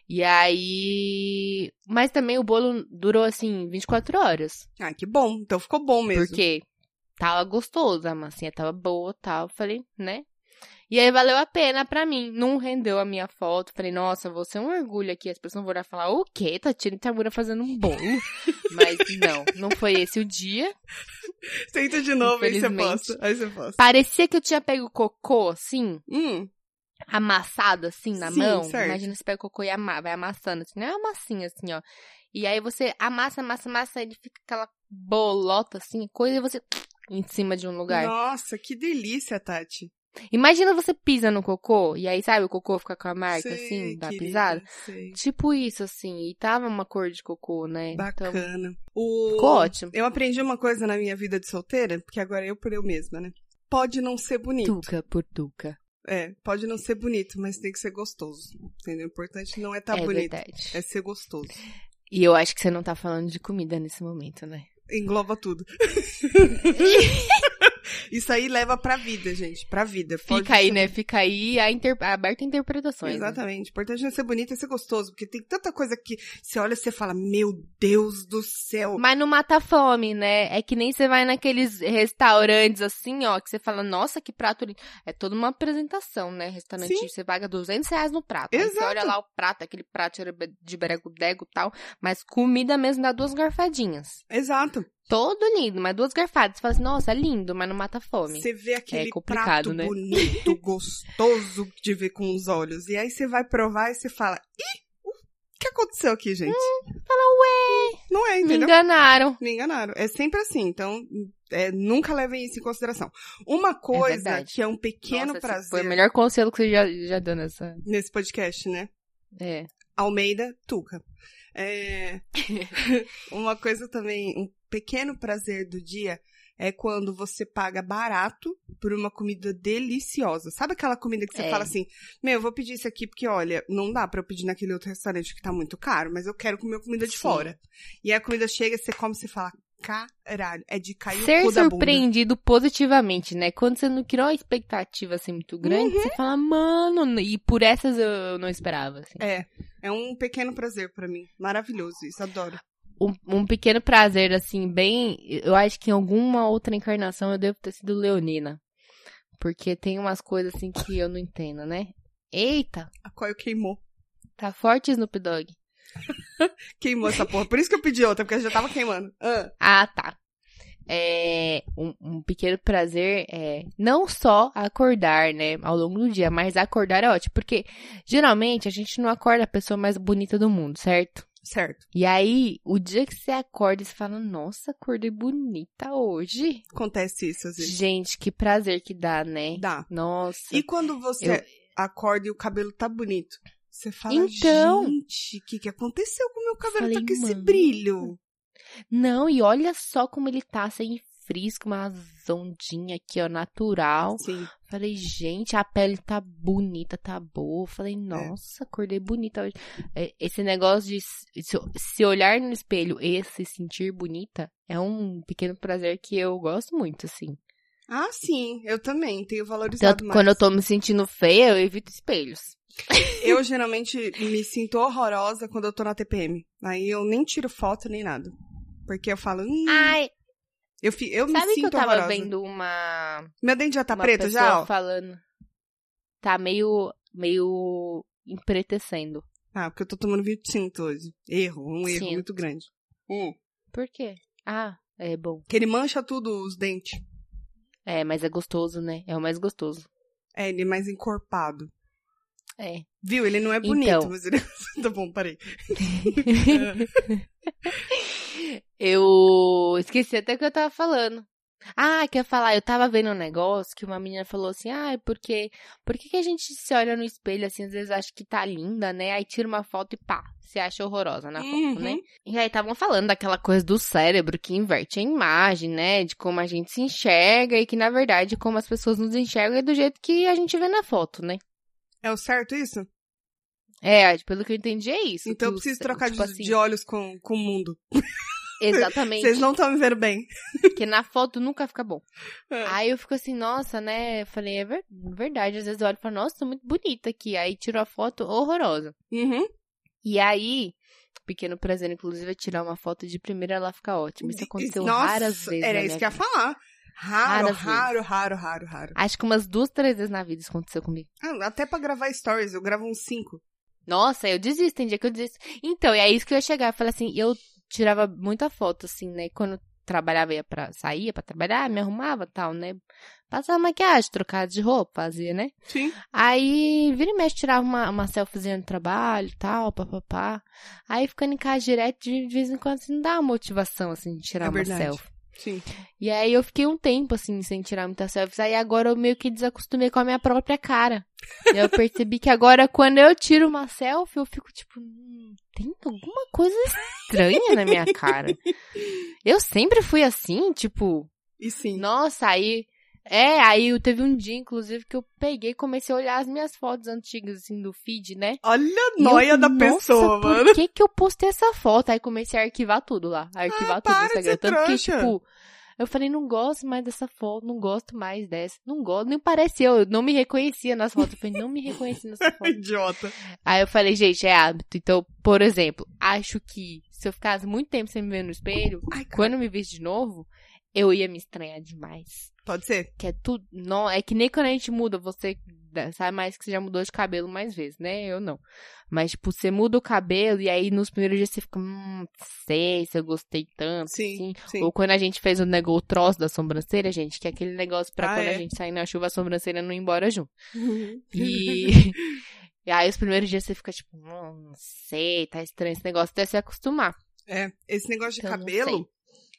E aí. Mas também o bolo durou assim 24 horas. Ah, que bom. Então ficou bom mesmo. Porque tava gostoso, a massinha tava boa tal. Falei, né? E aí valeu a pena pra mim. Não rendeu a minha foto. Falei, nossa, você é um orgulho aqui. As pessoas vão olhar e falar, o quê? Tatiana Itamura fazendo um bolo. Mas não, não foi esse o dia. Tenta de novo, aí você posta. Aí você posta. Parecia que eu tinha pego cocô, assim, Hum, amassado assim na Sim, mão. certo. Imagina você pega o cocô e ama, vai amassando assim, não é uma massinha assim, ó. E aí você amassa, amassa, amassa, ele fica aquela bolota assim, coisa e você em cima de um lugar. nossa, que delícia, Tati. Imagina você pisa no cocô e aí sabe o cocô fica com a marca Sei, assim da querida, pisada. sei. Tipo isso assim, e tava uma cor de cocô, né? Então, Bacana. O... ficou ótimo. Eu aprendi uma coisa na minha vida de solteira, porque agora eu por eu mesma, né? Pode não ser bonito. Tuca por tuca. É, pode não ser bonito, mas tem que ser gostoso. Entendeu? O importante não é estar é bonito, verdade. é ser gostoso. E eu acho que você não tá falando de comida nesse momento, né? Engloba tudo. Isso aí leva pra vida, gente. Pra vida. Pode Fica aí, ser- né? Fica aí a inter... aberta a interpretações. né? Exatamente. O importante não é ser bonito, é ser gostoso. Porque tem tanta coisa que você olha e você fala, meu Deus do céu. Mas não mata fome, né? É que nem você vai naqueles restaurantes assim, ó, que você fala, nossa, que prato lindo. É toda uma apresentação, né? Restaurante, Sim. você paga 200 reais no prato. Aí você Exato. olha lá o prato, aquele prato de berego-dego e tal. Mas comida mesmo dá duas garfadinhas. Exato. Todo lindo, mas duas garfadas. Você fala assim, nossa, é lindo, mas não mata a fome. Você vê aquele É complicado, prato né? bonito, gostoso de ver com os olhos. E aí você vai provar e você fala, ih, o que aconteceu aqui, gente? Fala, ué, Não é, me entendeu? enganaram. Me enganaram. É sempre assim, então é, nunca levem isso em consideração. Uma coisa verdade. que é um pequeno Nossa, prazer Foi o melhor conselho que você já, já deu nessa. nesse podcast, né? É. Almeida Tuca. É, uma coisa também, um pequeno prazer do dia é quando você paga barato por uma comida deliciosa. Sabe aquela comida que você É. fala assim, meu, eu vou pedir isso aqui porque, olha, não dá pra eu pedir naquele outro restaurante que tá muito caro, mas eu quero comer comida de Sim. fora. E a comida chega, você come e você fala, caralho, é de cair Ser o cu da bunda. surpreendido positivamente, né? Quando você não criou uma expectativa assim muito grande, Uhum. você fala, mano, e por essas eu não esperava. Assim. É, é um pequeno prazer pra mim. Maravilhoso isso, adoro. Um, um pequeno prazer, assim, bem. Eu acho que em alguma outra encarnação eu devo ter sido leonina. Porque tem umas coisas assim que eu não entendo, né? Eita, A coil queimou. tá forte Snoop Dogg. Queimou essa porra. Por isso que eu pedi outra, porque já tava queimando. Ah, Ah, tá. É, um, um pequeno prazer é não só acordar, né, ao longo do dia, mas acordar é ótimo, porque geralmente a gente não acorda a pessoa mais bonita do mundo, certo? Certo. E aí, o dia que você acorda, você fala, nossa, acordei bonita hoje. Acontece isso às vezes. Gente, que prazer que dá, né? Dá. Nossa. E quando você Eu- acorda e o cabelo tá bonito? Você fala, Então. gente, o que, que aconteceu com o meu cabelo? Falei, tá com esse brilho. Não, e olha só como ele tá sem frizz, com uma ondinha aqui, ó, natural. Sim. Falei, gente, a pele tá bonita, tá boa. Falei, nossa, acordei bonita hoje. É, Esse negócio de se, se olhar no espelho e se sentir bonita é um pequeno prazer que eu gosto muito, assim. Ah, sim. Eu também. Tenho valorizado Tanto mais. quando eu tô me sentindo feia, eu evito espelhos. Eu geralmente me sinto horrorosa quando eu tô na TPM. Aí eu nem tiro foto nem nada. Porque eu falo, hum, Ai, eu, fi- eu me sabe sinto que eu tava horrorosa. vendo uma, Meu dente já tá uma preto pessoa já? ó? falando. Tá meio, meio empretecendo. Ah, porque eu tô tomando vinho tinto hoje. Erro, um erro Sinto. muito grande. Hum. Por quê? Ah, é bom. Que ele mancha tudo os dentes. É, mas é gostoso, né? É o mais gostoso. É, ele é mais encorpado. É. Viu? Ele não é bonito, Então. mas ele... tá bom, parei. Esqueci até o que eu tava falando. Ah, quer falar, eu tava vendo um negócio que uma menina falou assim, ah, porque, por que, que a gente se olha no espelho assim, às vezes acha que tá linda, né? Aí tira uma foto e pá, se acha horrorosa na foto, Uhum. né? E aí estavam falando daquela coisa do cérebro que inverte a imagem, né? De como a gente se enxerga e que, na verdade, como as pessoas nos enxergam é do jeito que a gente vê na foto, né? É o certo isso? É, pelo que eu entendi é isso. então eu preciso trocar tipo de, assim, de olhos com, com o mundo. Exatamente. Vocês não estão me vendo bem. Porque na foto nunca fica bom. É. Aí eu fico assim, nossa, né? Eu falei, é ver- verdade. Às vezes eu olho e falo, nossa, tô muito bonita aqui. Aí tiro a foto horrorosa. Uhum. E aí, pequeno prazer, inclusive, é tirar uma foto de primeira, ela fica ótima. Isso aconteceu Nossa, raras vezes. Era isso que eu ia falar. Raro, raro, raro, raro, raro. Acho que umas duas, três vezes na vida isso aconteceu comigo. Ah, até pra gravar stories, eu gravo uns cinco. Nossa, eu desisto, tem dia que eu desisto. Então, é isso que eu ia chegar. Eu falei assim, eu tirava muita foto, assim, né? Quando trabalhava, ia pra, saía pra trabalhar, me arrumava e tal, né? Passava maquiagem, trocava de roupa, fazia, né? Sim. Aí, vira e mexe, tirava uma, uma selfiezinha no trabalho e tal, papapá. Aí, ficando em casa direto, de, vez em quando, assim, não dá uma motivação, assim, de tirar É uma selfie. Sim. E aí, eu fiquei um tempo, assim, sem tirar muitas selfies. Aí, agora, eu meio que desacostumei com a minha própria cara. E eu percebi que agora, quando eu tiro uma selfie, eu fico tipo, hum, tem alguma coisa estranha na minha cara. Eu sempre fui assim, tipo, E sim. nossa, aí. É, aí teve um dia, inclusive, que eu peguei e comecei a olhar as minhas fotos antigas, assim, do feed, né? Olha a eu, noia da "Nossa, pessoa, por mano. que que eu postei essa foto? Aí comecei a arquivar tudo lá. Arquivar Ah, tudo no Instagram. Tanto que, tipo, eu falei, não gosto mais dessa foto, não gosto mais dessa. Não gosto, nem parecia, eu não me reconhecia nas fotos. Eu falei, não me reconheci nessa foto. Idiota. Aí eu falei, gente, é hábito. Então, por exemplo, acho que se eu ficasse muito tempo sem me ver no espelho, Ai, quando eu me visse de novo, eu ia me estranhar demais. Pode ser? Que é tudo. Não, é que nem quando a gente muda, você sabe mais que você já mudou de cabelo mais vezes, né? Eu não. Mas, tipo, você muda o cabelo e aí nos primeiros dias você fica, hum, sei se eu gostei tanto, Sim, assim. sim. Ou quando a gente fez o negócio, o troço da sobrancelha, gente, que é aquele negócio pra Ah, quando é? a gente sair na chuva, a sobrancelha não ir embora junto. E, e aí os primeiros dias você fica tipo, hum, não sei, tá estranho esse negócio, até se acostumar. É, esse negócio de Então, cabelo,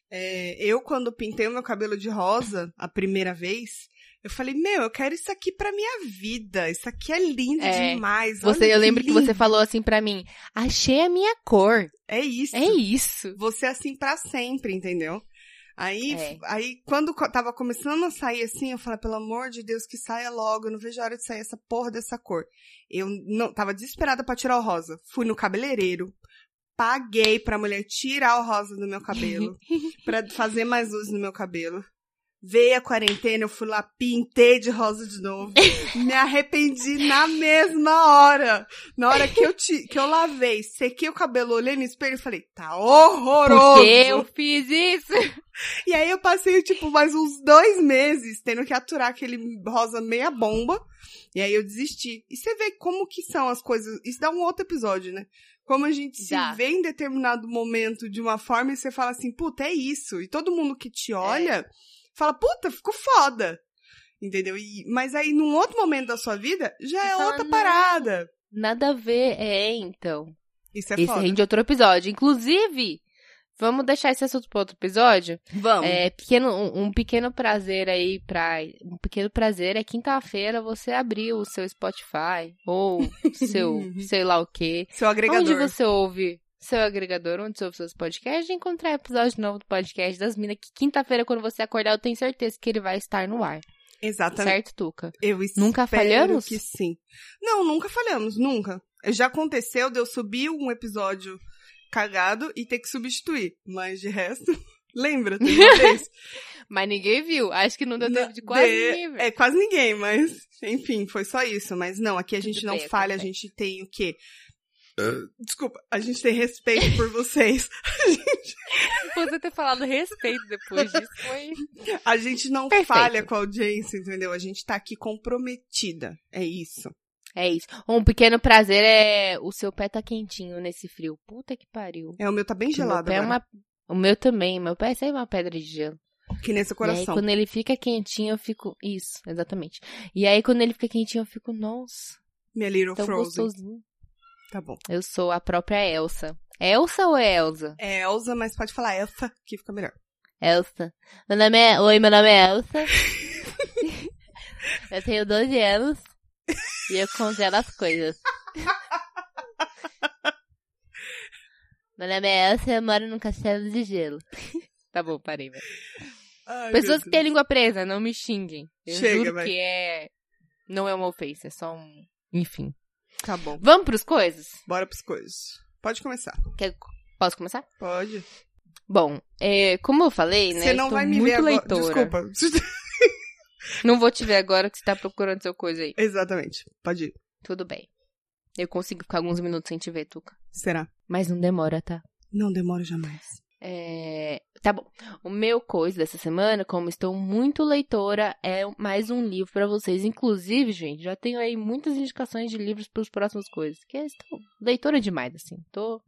é, eu quando pintei o meu cabelo de rosa a primeira vez, eu falei, meu, eu quero isso aqui pra minha vida. Isso aqui é lindo É, demais. Você, eu lembro que você lindo. falou assim pra mim, achei a minha cor. É isso. É isso. Você é assim pra sempre, entendeu? Aí, É. aí quando tava começando a sair assim, eu falei, pelo amor de Deus, que saia logo, eu não vejo a hora de sair essa porra dessa cor. Eu não tava desesperada pra tirar o rosa. Fui no cabeleireiro, paguei pra mulher tirar o rosa do meu cabelo, pra fazer mais luz no meu cabelo. Veio a quarentena, eu fui lá, pintei de rosa de novo. Me arrependi na mesma hora. Na hora que eu, te, que eu lavei, sequei o cabelo, olhei no espelho e falei, tá horroroso. Eu fiz isso? E aí eu passei, tipo, mais uns dois meses tendo que aturar aquele rosa meia bomba. E aí eu desisti. E você vê como que são as coisas. Isso dá um outro episódio, né? Como a gente se Dá. vê em determinado momento de uma forma e você fala assim, puta, é isso. E todo mundo que te olha fala, puta, ficou foda. Entendeu? E, mas aí, num outro momento da sua vida, já é fala, outra parada. Nada a ver, é, então. Isso é Esse foda. rende outro episódio. Inclusive, vamos deixar esse assunto para outro episódio. Vamos. É, pequeno, um, um pequeno prazer aí pra. Um pequeno prazer é quinta-feira você abrir o seu Spotify ou seu sei lá o quê. Seu agregador. Onde você ouve seu agregador, onde você ouve seus podcasts, e encontrar episódio novo do podcast das minas, que quinta-feira, quando você acordar, eu tenho certeza que ele vai estar no ar. Exatamente. Certo, Tuca? Eu Nunca falhamos? que sim. Não, nunca falhamos, nunca. Já aconteceu de eu subir um episódio cagado e ter que substituir. Mas de resto, lembra? Uma vez? Mas ninguém viu. Acho que não deu tempo de quase de- ninguém. É, quase ninguém, mas enfim, foi só isso. Mas não, aqui a gente Tudo não bem, falha, a gente tem o quê? Desculpa, a gente tem respeito por vocês. Você ter falado respeito depois disso foi. A gente não Perfeito. falha com a audiência, entendeu? A gente tá aqui comprometida. É isso. É isso. Um pequeno prazer é o seu pé tá quentinho nesse frio. Puta que pariu. É, o meu tá bem O meu gelado é uma... O meu também. Meu pé é sempre uma pedra de gelo. Que nesse E aí, coração. quando ele fica quentinho, eu fico. Isso, exatamente. E aí, quando ele fica quentinho, eu fico, nossa, Minha Little tão Frozen. gostosinho. Tá bom. Eu sou a própria Elsa. Elsa ou é Elsa? É Elsa, mas pode falar Elsa, que fica melhor. Elsa. Meu nome é... Oi, meu nome é Elsa. eu tenho 12 anos. E eu congelo as coisas. meu nome é Elsa e eu moro num castelo de gelo. tá bom, parei, velho. Ai, Pessoas que têm língua presa, não me xinguem. Eu Chega, juro vai. que é... Não é uma ofensa, é só um... Enfim. Tá bom. Vamos pros coisas? Bora pras coisas. Pode começar. Quer... Posso começar? Pode. Bom, é, como eu falei, né? Você não estou vai me muito ver agora. leitora. Desculpa. Não vou te ver agora que você tá procurando seu coisa aí. Exatamente. Pode ir. Tudo bem. Eu consigo ficar alguns minutos sem te ver, Tuca. Será? Mas não demora, tá? Não demora jamais. É... Tá bom. O meu coisa dessa semana, como estou muito leitora, é mais um livro pra vocês. Inclusive, gente, já tenho aí muitas indicações de livros pros próximos coisas. Que estou leitora demais, assim. Tô...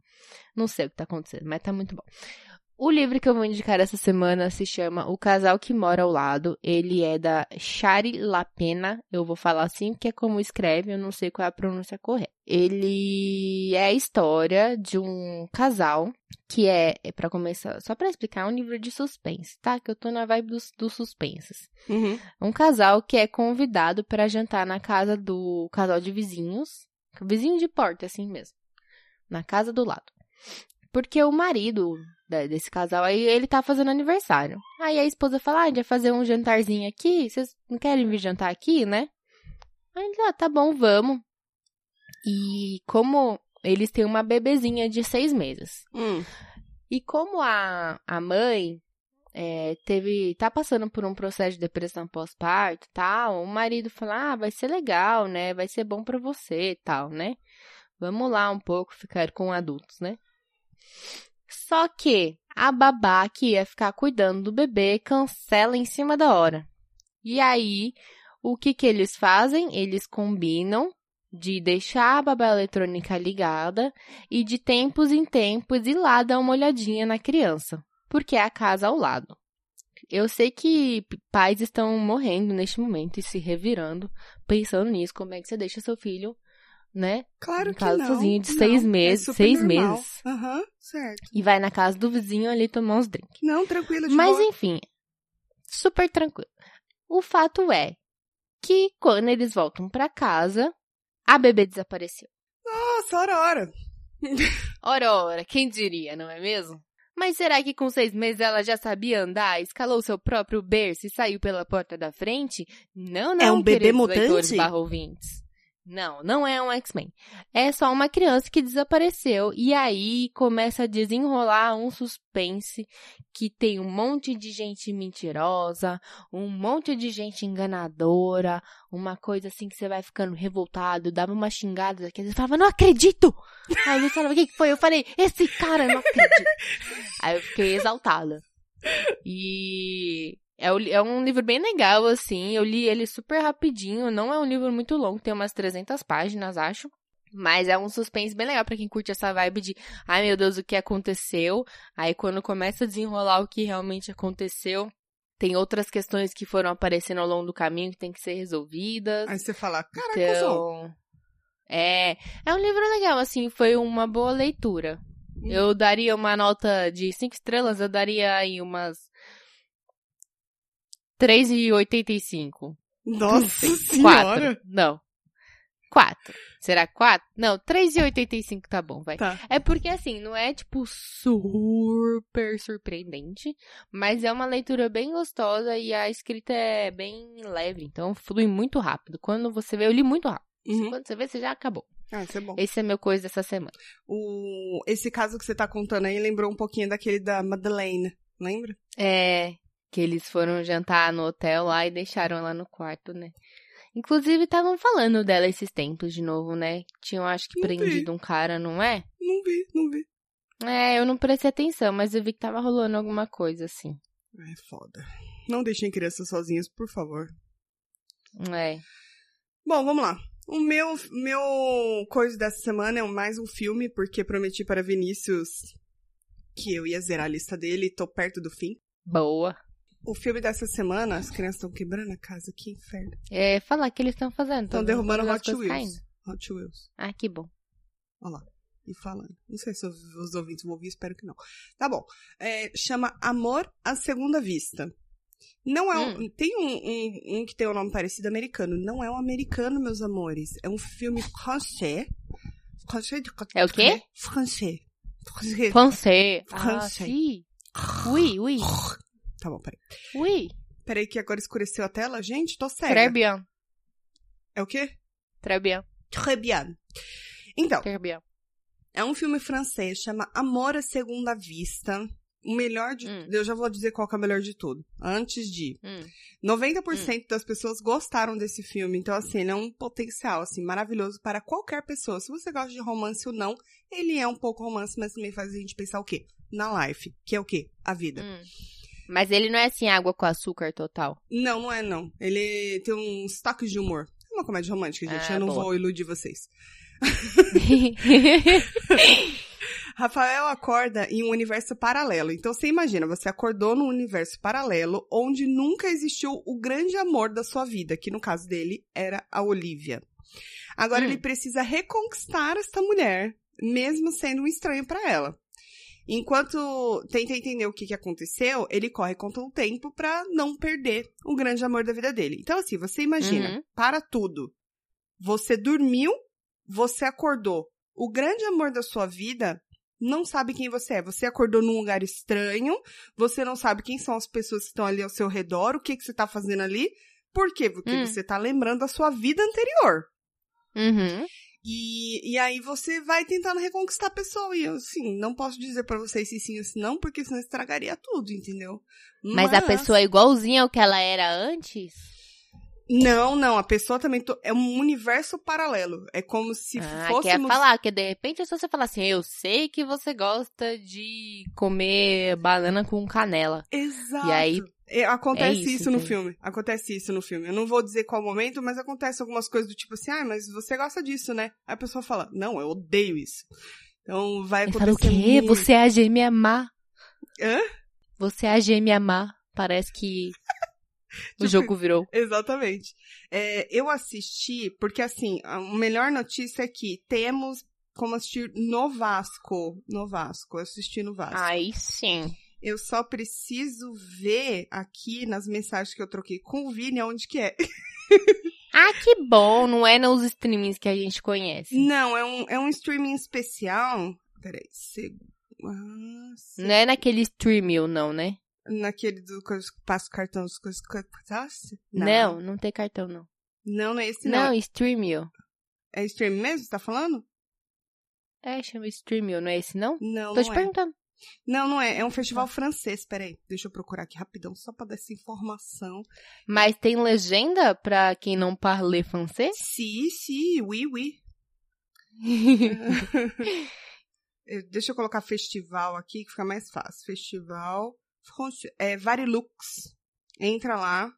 Não sei o que tá acontecendo, mas tá muito bom. O livro que eu vou indicar essa semana se chama O Casal que Mora ao Lado. Ele é da Shari Lapena. Eu vou falar assim, porque é como escreve, eu não sei qual é a pronúncia correta. Ele é a história de um casal que é, é para começar, só pra explicar, é um livro de suspense, tá? Que eu tô na vibe dos, dos suspenses. Uhum. Um casal que é convidado para jantar na casa do casal de vizinhos, vizinho de porta, assim mesmo, na casa do lado. Porque o marido desse casal aí, ele tá fazendo aniversário. Aí a esposa fala, ah, a gente vai fazer um jantarzinho aqui, vocês não querem vir jantar aqui, né? Aí ele, ah, tá bom, vamos. E como eles têm uma bebezinha de seis meses. Hum. E como a, a mãe é, teve tá passando por um processo de depressão pós-parto tal, o marido fala, ah, vai ser legal, né? Vai ser bom pra você e tal, né? Vamos lá um pouco ficar com adultos, né? Só que a babá que ia ficar cuidando do bebê cancela em cima da hora. E aí, o que que eles fazem? Eles combinam de deixar a babá eletrônica ligada e de tempos em tempos ir lá dar uma olhadinha na criança, porque é a casa ao lado. Eu sei que pais estão morrendo neste momento e se revirando, pensando nisso, como é que você deixa seu filho, né? Claro Em que casa não. sozinho de Não, seis é meses, super seis normal. meses. Aham, certo. E vai na casa do vizinho ali tomar uns drinks. Não, tranquilo, de Mas boa. enfim, super tranquilo. O fato é que quando eles voltam pra casa, a bebê desapareceu. Nossa, ora, ora. Ora, ora, quem diria, não é mesmo? Mas será que com seis meses ela já sabia andar, escalou seu próprio berço e saiu pela porta da frente? Não, não, É um bebê mutante? leitores barra ouvintes. Não, não é um X-Men. É só uma criança que desapareceu. E aí começa a desenrolar um suspense que tem um monte de gente mentirosa, um monte de gente enganadora, uma coisa assim que você vai ficando revoltado, dava uma xingada daqui, você falava, não acredito! Aí você falava, o que foi? Eu falei, esse cara, não acredito. aí eu fiquei exaltada. E é, é um livro bem legal, assim. Eu li ele super rapidinho. Não é um livro muito longo, tem umas 300 páginas, acho. Mas é um suspense bem legal pra quem curte essa vibe de, ai meu Deus, o que aconteceu? Aí quando começa a desenrolar o que realmente aconteceu, tem outras questões que foram aparecendo ao longo do caminho que tem que ser resolvidas. Aí você fala, caraca. Então, é, é um livro legal, assim, foi uma boa leitura. Hum. Eu daria uma nota de 5 estrelas, eu daria aí umas 3,85. Nossa Sim, senhora. Quatro. Não. Quatro. Será quatro? Não, 3,85 tá bom, vai. Tá. É porque, assim, não é, tipo, super surpreendente, mas é uma leitura bem gostosa e a escrita é bem leve, então flui muito rápido. Quando você vê, eu li muito rápido. Uhum. Quando você vê, você já acabou. Ah, isso é bom. Esse é meu coisa dessa semana. O... Esse caso que você tá contando aí lembrou um pouquinho daquele da Madeleine, lembra? É, que eles foram jantar no hotel lá e deixaram ela no quarto, né? Inclusive, estavam falando dela esses tempos de novo, né? Tinham, acho que, Não vi. prendido um cara, não é? Não vi, não vi. É, eu não prestei atenção, mas eu vi que tava rolando alguma coisa, assim. É foda. Não deixem crianças sozinhas, por favor. É. Bom, vamos lá. O meu, meu coisa dessa semana é mais um filme, porque prometi para Vinícius que eu ia zerar a lista dele e tô perto do fim. Boa. O filme dessa semana, as crianças estão quebrando a casa, que inferno. É, falar que eles estão fazendo. Estão tão derrubando Hot Wheels. caindo. Hot Wheels. Ah, que bom. Olha lá. E falando. Não sei se os ouvintes vão ouvir, espero que não. Tá bom. É, chama Amor à Segunda Vista. Não é um, Hum. Tem um, um, um que tem um nome parecido americano. Não é um americano, meus amores. É um filme francês. Francês de É o quê? Francês. Francês. Francês. Ah, sim. Oui, oui. Tá bom, peraí. Oui. Peraí que agora escureceu a tela. Gente, tô cega. Très bien. É o quê? Très bien. Très bien. Então, Très bien. É um filme francês, chama Amor à Segunda Vista. O melhor de. Hum. Eu já vou dizer qual que é o melhor de tudo. Antes de. Hum. 90% das pessoas gostaram desse filme. Então, assim, ele é um potencial, assim, maravilhoso para qualquer pessoa. Se você gosta de romance ou não, ele é um pouco romance, mas também faz a gente pensar o quê? Na life. Que é o quê? A vida. Hum. Mas ele não é assim água com açúcar total. Não, não é não. Ele tem uns toques de humor. É uma comédia romântica, gente. Ah, eu não boa. vou iludir vocês. Rafael acorda em um universo paralelo. Então você imagina, você acordou num universo paralelo onde nunca existiu o grande amor da sua vida, que no caso dele era a Olivia. Agora Hum. ele precisa reconquistar esta mulher, mesmo sendo um estranho para ela. Enquanto tenta entender o que, que aconteceu, ele corre contra o tempo para não perder o grande amor da vida dele. Então assim, você imagina, Uhum. para tudo. Você dormiu, você acordou. O grande amor da sua vida não sabe quem você é. Você acordou num lugar estranho, você não sabe quem são as pessoas que estão ali ao seu redor, o que, que você tá fazendo ali. Por quê? Porque Hum. você tá lembrando da sua vida anterior. uhum. E, e aí você vai tentando reconquistar a pessoa. E eu, assim, não posso dizer pra vocês se sim ou se não, porque senão estragaria tudo, entendeu? Mas a pessoa é igualzinha ao que ela era antes? Não, não, a pessoa também to- é um universo paralelo. É como se ah, fosse. quer falar, que de repente é só você falar assim, eu sei que você gosta de comer banana com canela. Exato. E aí, acontece é isso, isso, no filme. Acontece isso no filme. Eu não vou dizer qual momento, mas acontece algumas coisas do tipo assim, ah, mas você gosta disso, né? Aí a pessoa fala, não, eu odeio isso. Então vai acontecer. fala o quê? muito. Você é a gêmea má. Hã? Você é a gêmea má. Parece que o Tipo, jogo virou. Exatamente. É, eu assisti, porque assim, a melhor notícia é que temos como assistir no Vasco. No Vasco, eu assisti no Vasco. Aí sim. Eu só preciso ver aqui nas mensagens que eu troquei com o Vini onde que é. Ah, que bom. Não é nos streamings que a gente conhece. Não, é um, é um streaming especial. Peraí, seg... ah, se- Não é naquele streaming, não, né? naquele do coisa que passa o cartão das coisas que passasse? Não, não tem cartão, não. Não, não é esse Não, não. streaming. É stream mesmo, você tá falando? É, chama Streamio, não é esse não? Não, Tô não te é. perguntando. Não, não é. É um festival francês. Peraí, deixa eu procurar aqui rapidão, só pra dar essa informação. Mas tem legenda pra quem não parle francês? Si, si, oui, oui. Eh, Deixa eu colocar festival aqui, que fica mais fácil. Festival France- é Varilux. Entra lá.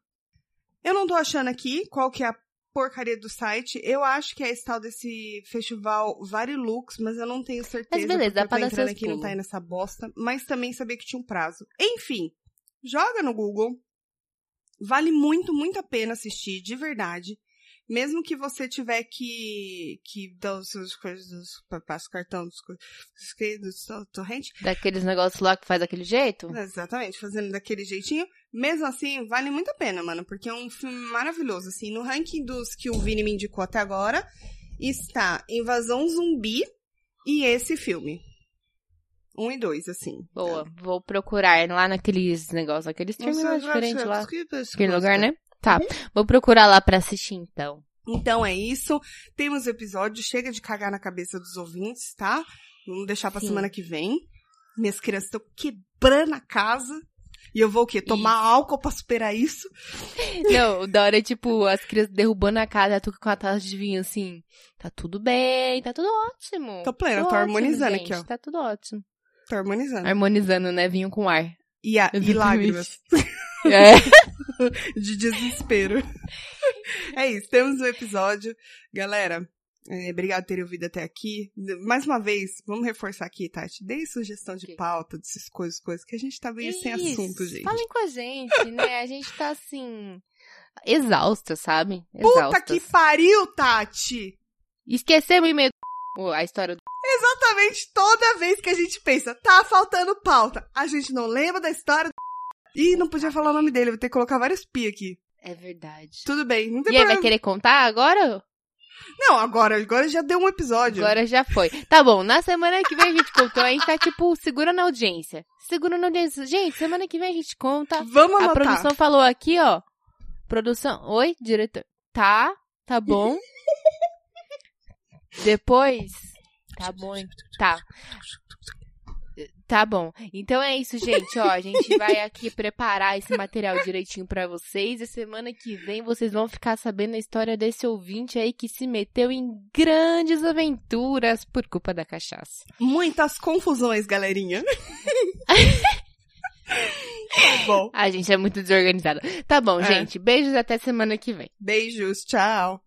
Eu não tô achando aqui qual que é a porcaria do site. Eu acho que é esse tal desse festival Varilux, mas eu não tenho certeza. beleza, porque dá pra dar entrando aqui não tá aí nessa bosta. Mas também sabia que tinha um prazo. Enfim, joga no Google. Vale muito, muito a pena assistir, de verdade. Mesmo que você tiver que, que dar os seus coisas, passa o cartão dos, dos, dos to- torrente, Daqueles negócios lá que faz daquele jeito? exatamente, fazendo daquele jeitinho, mesmo assim, vale muito a pena, mano, porque é um filme maravilhoso, assim, no ranking dos que o Vini me indicou até agora, está Invasão Zumbi e esse filme. Um e dois, assim. Boa, vou procurar lá naqueles negócios, aqueles streaming lá diferente lá. Aquele lugar, né? Tá, vou procurar lá pra assistir então. Então é isso. Temos episódio. Chega de cagar na cabeça dos ouvintes, tá? Vamos deixar pra Sim. semana que vem. Minhas crianças estão quebrando a casa. E eu vou o quê? Tomar álcool pra superar isso? Não, da hora é tipo, as crianças derrubando a casa, tu com a taça de vinho assim. Tá tudo bem, tá tudo ótimo. Tô plena, Tudo tô ótimo, harmonizando gente, aqui, ó. Tá tudo ótimo. Tô harmonizando. Harmonizando, né? Vinho com ar. E, a, e lágrimas É. de desespero. É isso, temos um episódio. Galera, é, obrigado por terem ouvido até aqui. Mais uma vez, vamos reforçar aqui, Tati. Dê sugestão de pauta, dessas coisas, coisas, que a gente tá meio sem Isso. assunto, gente. Falem com a gente, né? A gente tá assim. Exausta, sabe? Puta Exaustas. que pariu, Tati! Esquecemos o e-mail do... a história do. Exatamente toda vez que a gente pensa, tá faltando pauta, a gente não lembra da história do... Ih, não podia falar o nome dele, vou ter que colocar vários pi aqui. É verdade. Tudo bem, não tem E aí, vai problema. querer contar agora? Não, agora, agora já deu um episódio. Agora já foi. Tá bom, na semana que vem a gente contou, a gente tá tipo, segura na audiência. Segura na audiência. Gente, semana que vem a gente conta. Vamos A anotar. produção falou aqui, ó. Produção. Oi, diretor. Tá, tá bom. Depois. Tá bom. Tá. Tá bom. Então é isso, gente. Ó, a gente vai aqui preparar esse material direitinho pra vocês. E semana que vem vocês vão ficar sabendo a história desse ouvinte aí que se meteu em grandes aventuras por culpa da cachaça. Muitas confusões, galerinha. tá bom. A gente é muito desorganizada. Tá bom, É. gente. Beijos até semana que vem. Beijos, tchau.